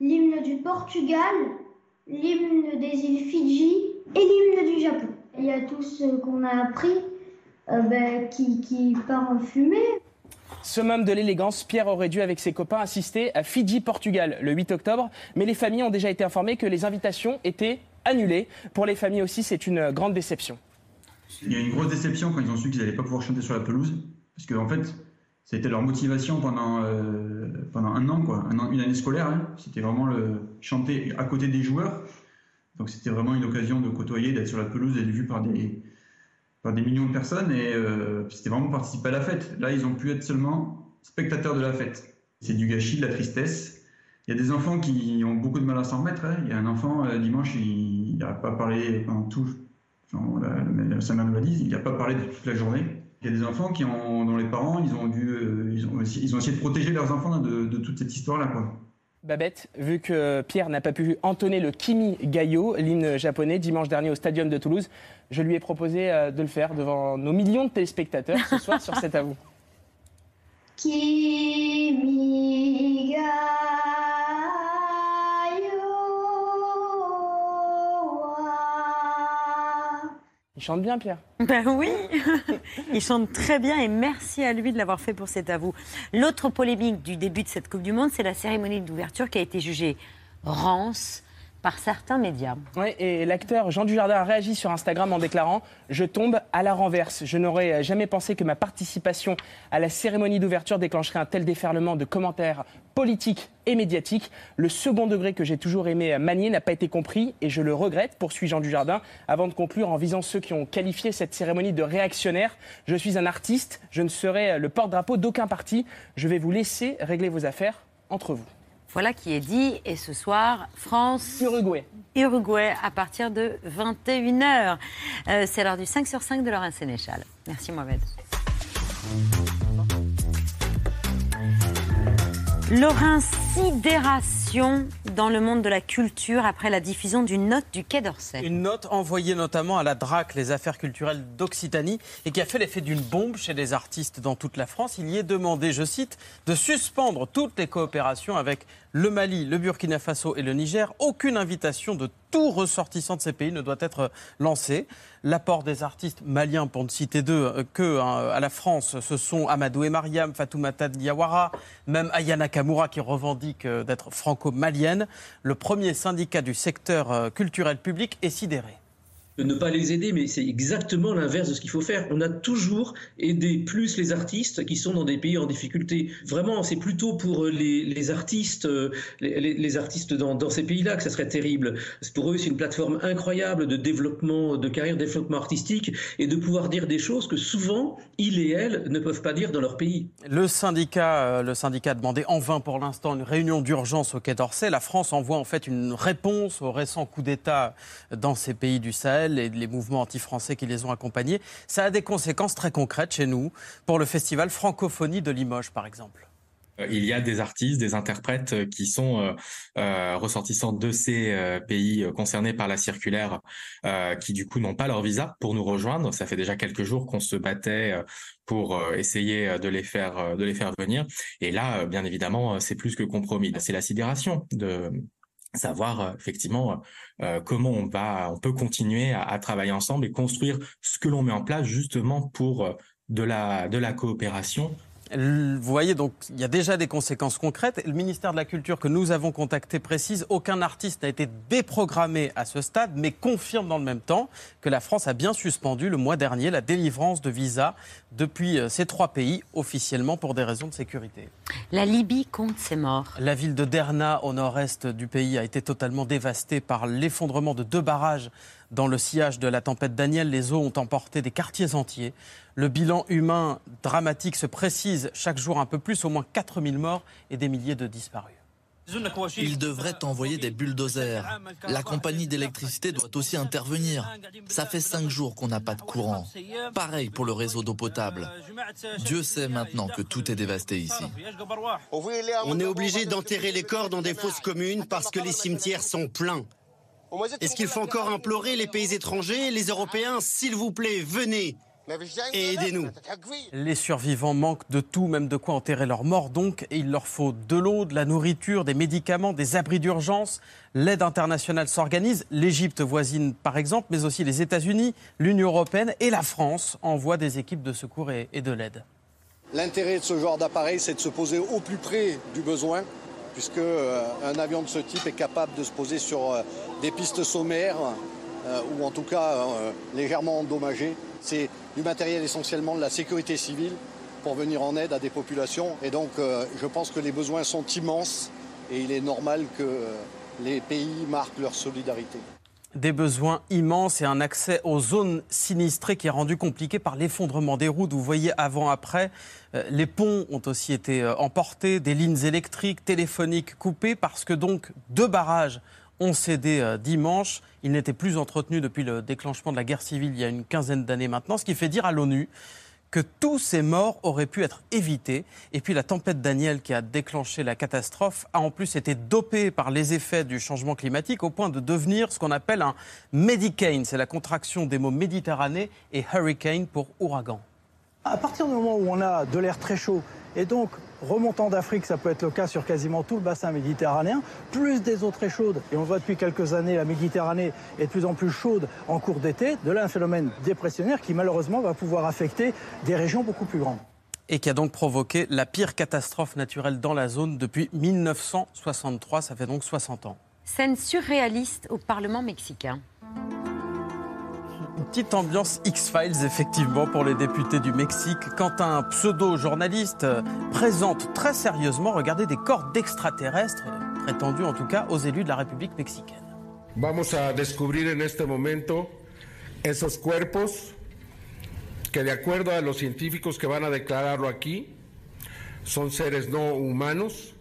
l'hymne du Portugal, l'hymne des îles Fidji et l'hymne du Japon. Il y a tout ce qu'on a appris euh, ben, qui, qui part en fumée. Summum de l'élégance, Pierre aurait dû avec ses copains assister à Fidji-Portugal le 8 octobre, mais les familles ont déjà été informées que les invitations étaient annulées. Pour les familles aussi, c'est une grande déception. Il y a une grosse déception quand ils ont su qu'ils n'allaient pas pouvoir chanter sur la pelouse, parce qu'en en fait, c'était leur motivation pendant, euh, pendant un an, quoi, une année scolaire. Hein. C'était vraiment le chanter à côté des joueurs. Donc c'était vraiment une occasion de côtoyer, d'être sur la pelouse, d'être vu par des, par des millions de personnes et euh, c'était vraiment participer à la fête. Là, ils ont pu être seulement spectateurs de la fête. C'est du gâchis, de la tristesse. Il y a des enfants qui ont beaucoup de mal à s'en remettre. hein. Il y a un enfant, euh, dimanche, il n'a pas parlé pendant tout. sa mère nous l'a dit, il n'a pas parlé de toute la journée. Il y a des enfants qui ont, dont les parents, ils ont, dû, euh, ils ont, essayé de protéger leurs enfants de, toute cette histoire-là. Babette, vu que Pierre n'a pas pu entonner le Kimi Gayo, l'hymne japonais, dimanche dernier au Stadium de Toulouse, je lui ai proposé euh, de le faire devant nos millions de téléspectateurs ce soir sur C'est à vous. (laughs) Il chante bien, Pierre. (laughs) Ben oui, (laughs) il chante très bien et merci à lui de l'avoir fait pour cet avou. L'autre polémique du début de cette Coupe du Monde, c'est la cérémonie d'ouverture qui a été jugée rance par certains médias. Ouais, et l'acteur Jean Dujardin a réagi sur Instagram en déclarant Je tombe à la renverse. Je n'aurais jamais pensé que ma participation à la cérémonie d'ouverture déclencherait un tel déferlement de commentaires politiques et médiatiques. Le second degré que j'ai toujours aimé manier n'a pas été compris et je le regrette, poursuit Jean Dujardin, avant de conclure en visant ceux qui ont qualifié cette cérémonie de réactionnaire. Je suis un artiste, je ne serai le porte-drapeau d'aucun parti. Je vais vous laisser régler vos affaires entre vous. Voilà qui est dit. Et ce soir, France. Uruguay. Uruguay à partir de 21h. Euh, c'est l'heure du 5 sur 5 de Laurent Sénéchal. Merci Mohamed. Laurent, sidération dans le monde de la culture après la diffusion d'une note du Quai d'Orsay. Une note envoyée notamment à la DRAC, les affaires culturelles d'Occitanie, et qui a fait l'effet d'une bombe chez les artistes dans toute la France. Il y est demandé, je cite, de suspendre toutes les coopérations avec le Mali, le Burkina Faso et le Niger. Aucune invitation de tout ressortissant de ces pays ne doit être lancée. L'apport des artistes maliens, pour ne citer deux, euh, que hein, à la France, ce sont Amadou et Mariam, Fatoumata Diawara, même Ayana Kamura qui revendique euh, d'être franco-malienne. Le premier syndicat du secteur euh, culturel public est sidéré. Ne pas les aider, mais c'est exactement l'inverse de ce qu'il faut faire. On a toujours aidé plus les artistes qui sont dans des pays en difficulté. Vraiment, c'est plutôt pour les, les artistes, euh, les, artistes dans, ces pays-là que ça serait terrible. Pour eux, c'est une plateforme incroyable de développement, de carrière, de développement artistique et de pouvoir dire des choses que souvent, ils et elles ne peuvent pas dire dans leur pays. Le syndicat, euh, le syndicat a demandé en vain pour l'instant une réunion d'urgence au Quai d'Orsay. La France envoie en fait une réponse au récent coup d'État dans ces pays du Sahel les mouvements anti-français qui les ont accompagnés. Ça a des conséquences très concrètes chez nous pour le festival Francophonie de Limoges, par exemple. Euh, Il y a des artistes, des interprètes euh, qui sont euh, ressortissants de ces pays concernés par la circulaire, qui du coup n'ont pas leur visa pour nous rejoindre. Ça fait déjà quelques jours qu'on se battait pour essayer de les faire de les faire venir. Et là, bien évidemment, c'est plus que compromis. C'est la sidération de savoir euh, effectivement euh, comment on va, on peut continuer à, travailler ensemble et construire ce que l'on met en place justement pour euh, de la de la coopération Vous voyez, donc il y a déjà des conséquences concrètes. Le ministère de la Culture que nous avons contacté précise aucun artiste n'a été déprogrammé à ce stade, mais confirme dans le même temps que la France a bien suspendu le mois dernier la délivrance de visas depuis euh, ces trois pays officiellement pour des raisons de sécurité. La Libye compte ses morts. La ville de Derna, au nord-est du pays, a été totalement dévastée par l'effondrement de deux barrages dans le sillage de la tempête Daniel. Les eaux ont emporté des quartiers entiers. Le bilan humain dramatique se précise chaque jour un peu plus, au moins 4000 morts et des milliers de disparus. Il devrait envoyer des bulldozers. La compagnie d'électricité doit aussi intervenir. Ça fait cinq jours qu'on n'a pas de courant. Pareil pour le réseau d'eau potable. Dieu sait maintenant que tout est dévasté ici. On est obligé d'enterrer les corps dans des fosses communes parce que les cimetières sont pleins. Est-ce qu'il faut encore implorer les pays étrangers, les Européens, s'il vous plaît, venez et aidez-nous Les survivants manquent de tout, même de quoi enterrer leurs morts donc, et il leur faut de l'eau, de la nourriture, des médicaments, des abris d'urgence. L'aide internationale s'organise, l'Égypte voisine par exemple, mais aussi les États-Unis, l'Union européenne et la France envoient des équipes de secours et, et de l'aide. L'intérêt de ce genre d'appareil, c'est de se poser au plus près du besoin, puisque euh, un avion de ce type est capable de se poser sur euh, des pistes sommaires, euh, ou en tout cas légèrement endommagées. C'est du matériel essentiellement de la sécurité civile pour venir en aide à des populations. Et donc, je pense que les besoins sont immenses et il est normal que les pays marquent leur solidarité. Des besoins immenses et un accès aux zones sinistrées qui est rendu compliqué par l'effondrement des routes. Vous voyez avant-après, euh, les ponts ont aussi été euh, emportés, des lignes électriques, téléphoniques coupées parce que donc deux barrages ont cédé euh, dimanche. Ils n'étaient plus entretenus depuis le déclenchement de la guerre civile il y a une quinzaine d'années maintenant, ce qui fait dire à l'ONU que tous ces morts auraient pu être évités. Et puis la tempête Daniel qui a déclenché la catastrophe a en plus été dopée par les effets du changement climatique au point de devenir ce qu'on appelle un Medicane. C'est la contraction des mots Méditerranée et Hurricane pour ouragan. À partir du moment où on a de l'air très chaud et donc remontant d'Afrique, ça peut être le cas sur quasiment tout le bassin méditerranéen, plus des eaux très chaudes, et on voit depuis quelques années la Méditerranée est de plus en plus chaude en cours d'été, de là un phénomène dépressionnaire qui malheureusement va pouvoir affecter des régions beaucoup plus grandes. Et qui a donc provoqué la pire catastrophe naturelle dans la zone depuis 1963, ça fait donc 60 ans. Scène surréaliste au Parlement mexicain. Une petite ambiance X-Files, effectivement, pour les députés du Mexique. Quand un pseudo-journaliste euh, présente très sérieusement, regardez, des corps d'extraterrestres, prétendus en tout cas aux élus de la République mexicaine. Vamos a descubrir en este momento esos cuerpos que de acuerdo a los científicos que van a declararlo aquí, son seres no humanos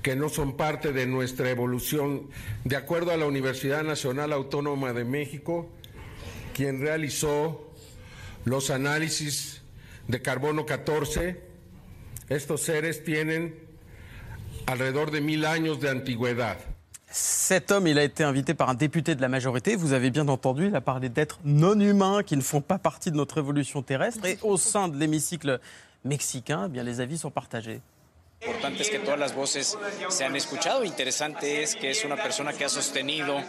que no son parte de nuestra evolución. De acuerdo a la Universidad Nacional Autónoma de México, quien realizó los análisis de carbono 14, estos seres tienen alrededor de mil años de antigüedad. Cet homme, il a été invité par un député de la majorité. Vous avez bien entendu, il a parlé d'êtres non humains qui ne font pas partie de notre évolution terrestre. Et au sein de l'hémicycle mexicain, eh bien, les avis sont partagés. Importante es que todas las voces se han escuchado. Interesante es que es una persona que ha sostenido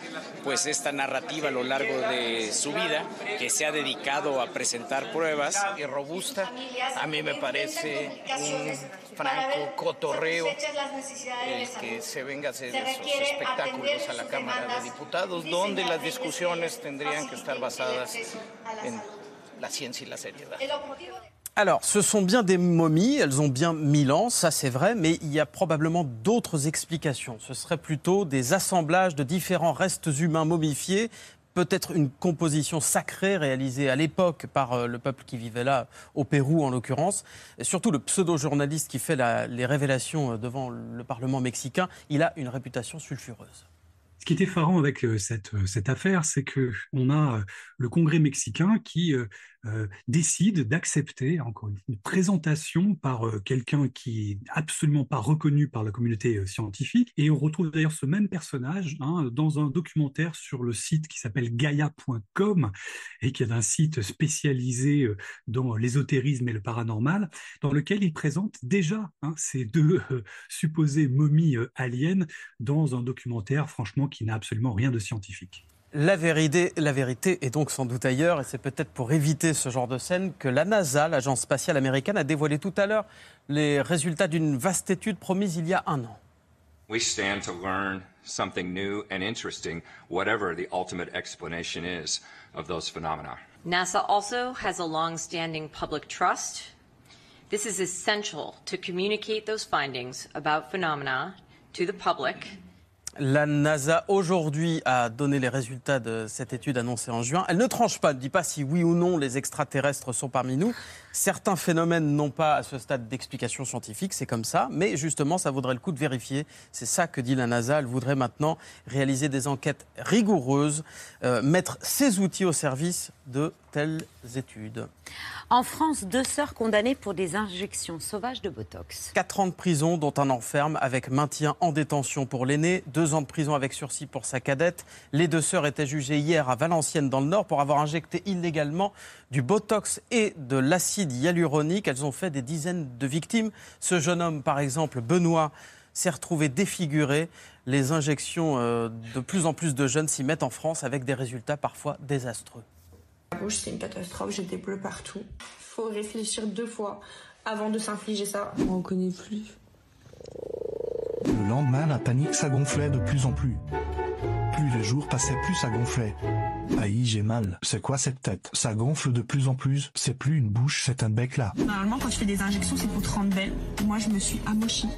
pues esta narrativa a lo largo de su vida, que se ha dedicado a presentar pruebas. Y robusta, a mí me parece un franco cotorreo el que se venga a hacer esos espectáculos a la Cámara de Diputados, donde las discusiones tendrían que estar basadas en la ciencia y la seriedad. Alors, ce sont bien des momies, elles ont bien mille ans, ça c'est vrai, mais il y a probablement d'autres explications. Ce serait plutôt des assemblages de différents restes humains momifiés, peut-être une composition sacrée réalisée à l'époque par euh, le peuple qui vivait là, au Pérou en l'occurrence. Surtout le pseudo-journaliste qui fait les révélations euh, devant le Parlement mexicain, il a une réputation sulfureuse. Ce qui est effarant avec euh, cette, affaire, c'est que on a le Congrès mexicain qui euh, décide d'accepter encore une, présentation par euh, quelqu'un qui est absolument pas reconnu par la communauté euh, scientifique. Et on retrouve d'ailleurs ce même personnage hein, dans un documentaire sur le site qui s'appelle Gaia.com et qui est un site spécialisé dans l'ésotérisme et le paranormal, dans lequel il présente déjà hein, ces deux supposées momies aliens dans un documentaire, franchement, qui n'a absolument rien de scientifique. La vérité, la vérité est donc sans doute ailleurs, et c'est peut-être pour éviter ce genre de scène que la NASA, l'agence spatiale américaine, a dévoilé tout à l'heure les résultats d'une vaste étude promise il y a un an. We stand to learn something new and interesting, whatever the ultimate explanation is of those phenomena. NASA also has a long-standing public trust. This is essential to communicate those findings about phenomena to the public La NASA aujourd'hui a donné les résultats de cette étude annoncée en juin. Elle ne tranche pas, ne dit pas si oui ou non les extraterrestres sont parmi nous. Certains phénomènes n'ont pas à ce stade d'explication scientifique, c'est comme ça, mais justement ça vaudrait le coup de vérifier. C'est ça que dit la NASA. Elle voudrait maintenant réaliser des enquêtes rigoureuses, euh, mettre ses outils au service de telles études. En France, deux sœurs condamnées pour des injections sauvages de Botox. 4 ans de prison, dont un enferme avec maintien en détention pour l'aîné, 2 ans de prison avec sursis pour sa cadette. Les deux sœurs étaient jugées hier à Valenciennes dans le Nord pour avoir injecté illégalement du Botox et de l'acide hyaluronique. Elles ont fait des dizaines de victimes. Ce jeune homme, par exemple, Benoît, s'est retrouvé défiguré. Les injections, euh, de plus en plus de jeunes s'y mettent en France avec des résultats parfois désastreux. La bouche, c'est une catastrophe, j'ai des bleus partout. Faut réfléchir deux fois avant de s'infliger ça. On connaît plus. Le lendemain, la panique, ça gonflait de plus en plus. Plus les jours passaient, plus ça gonflait. Aïe, j'ai mal. C'est quoi cette tête? Ça gonfle de plus en plus. C'est plus une bouche, c'est un bec là. Normalement, quand je fais des injections, c'est pour te rendre belle. Moi, je me suis amochie.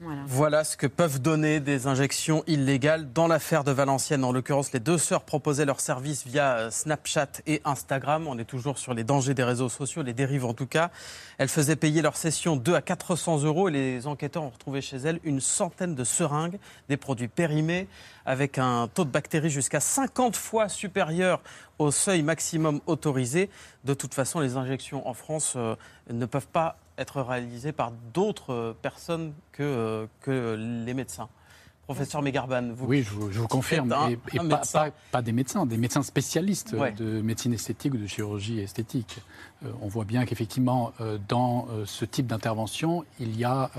Voilà. ce que peuvent donner des injections illégales. Dans l'affaire de Valenciennes, en l'occurrence, les deux sœurs proposaient leurs services via euh, Snapchat et Instagram. On est toujours sur les dangers des réseaux sociaux, les dérives en tout cas. Elles faisaient payer leur session 2 à 400 euros et les enquêteurs ont retrouvé chez elles une centaine de seringues, des produits périmés, avec un taux de bactéries jusqu'à 50 fois supérieur au seuil maximum autorisé. De toute façon, les injections en France euh, ne peuvent pas être réalisé par d'autres euh, personnes que, euh, que les médecins. Professeur Megarban, vous. Oui, je vous, confirme. et, pas, des médecins, des médecins spécialistes de médecine esthétique ou de chirurgie esthétique. Euh, on voit bien qu'effectivement, dans ce type d'intervention, il y a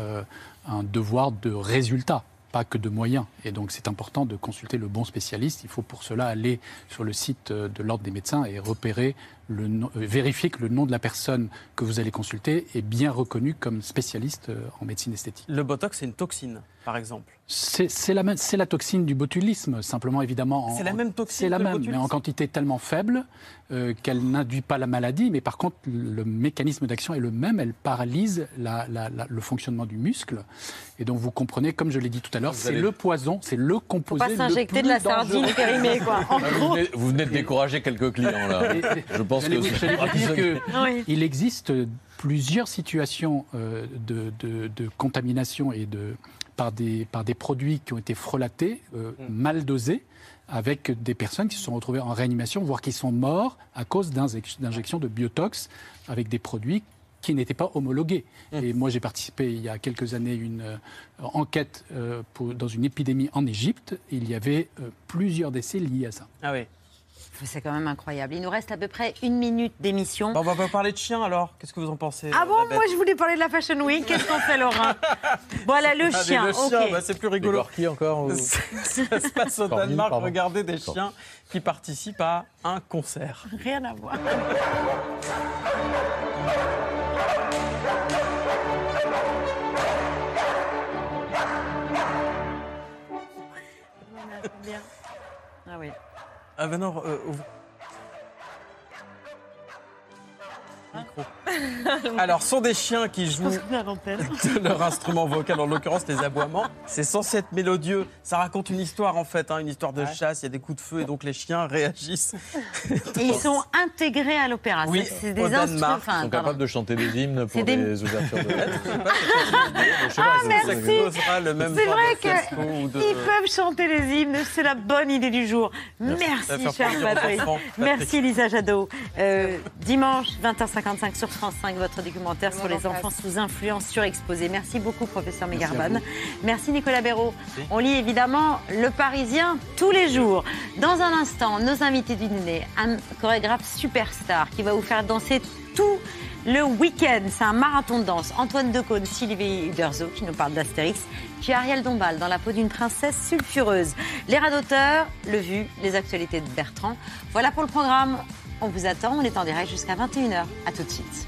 un devoir de résultat pas que de moyens. Et donc c'est important de consulter le bon spécialiste. Il faut pour cela aller sur le site de l'Ordre des médecins et repérer le euh, vérifier que le nom de la personne que vous allez consulter est bien reconnu comme spécialiste euh, en médecine esthétique. Le Botox, c'est une toxine, par exemple C'est la, la, toxine du botulisme, simplement évidemment. C'est la même toxine C'est la même, mais en quantité tellement faible euh, qu'elle n'induit pas la maladie, mais par contre, le mécanisme d'action est le même, elle paralyse la, le fonctionnement du muscle. Et donc vous comprenez, comme je l'ai dit tout à l'heure, c'est le poison, c'est le composé. Faut pas s'injecter de la sardine périmée, quoi. vous, venez, vous, venez, de décourager quelques clients, là. je pense il existe plusieurs situations euh, de, contamination et de, par, des, par des produits qui ont été frelatés, euh, mm. mal dosés, avec des personnes qui se sont retrouvées en réanimation, voire qui sont morts à cause d'injections de biotox avec des produits qui n'étaient pas homologués. Mm. Et moi, j'ai participé il y a quelques années à une euh, enquête dans une épidémie en Égypte. Il y avait plusieurs décès liés à ça. Ah oui. C'est quand même incroyable. Il nous reste à peu près une minute d'émission. on va parler de chiens alors. Qu'est-ce que vous en pensez Ah bon Moi, je voulais parler de la Fashion Week. Qu'est-ce qu'on fait, Laurent (laughs) Voilà, le ah, chien. Le chien, bah, c'est plus rigolo. Qui encore (laughs) Ça se passe au Danemark. Regardez des chiens qui participent à un concert. Rien à voir. Ah oui. Ah ben non, euh, (laughs) Alors, sont des chiens qui jouent (laughs) de leur instrument vocal, en l'occurrence les aboiements. C'est censé être mélodieux. Ça raconte une histoire, en fait, hein, une histoire de chasse. Il y a des coups de feu et donc les chiens réagissent. (laughs) Et ils sont intégrés à l'opéra. Oui, c'est des instruments. Ils sont capables de chanter des hymnes pour des... les ouvertures de lettres. ah, merci. C'est vrai qu'ils peuvent chanter les hymnes. C'est la bonne idée du jour. Merci, cher Patrick. Merci, Lisa Jadot. Euh, dimanche, 20h55 sur France votre documentaire sur les enfants sous influence surexposés. Merci beaucoup, professeur Megarban. Merci, Nicolas Béraud. On lit évidemment Le Parisien tous les jours. Dans un instant, nos invités du dîner, un chorégraphe superstar qui va vous faire danser tout le week-end. C'est un marathon de danse. Antoine Decaune, Sylvie Uderzo qui nous parle d'Astérix, puis Ariel Dombal dans la peau d'une princesse sulfureuse. Les rats d'auteur, le vu, les actualités de Bertrand. Voilà pour le programme. On vous attend, on est en direct jusqu'à 21h. A tout de suite.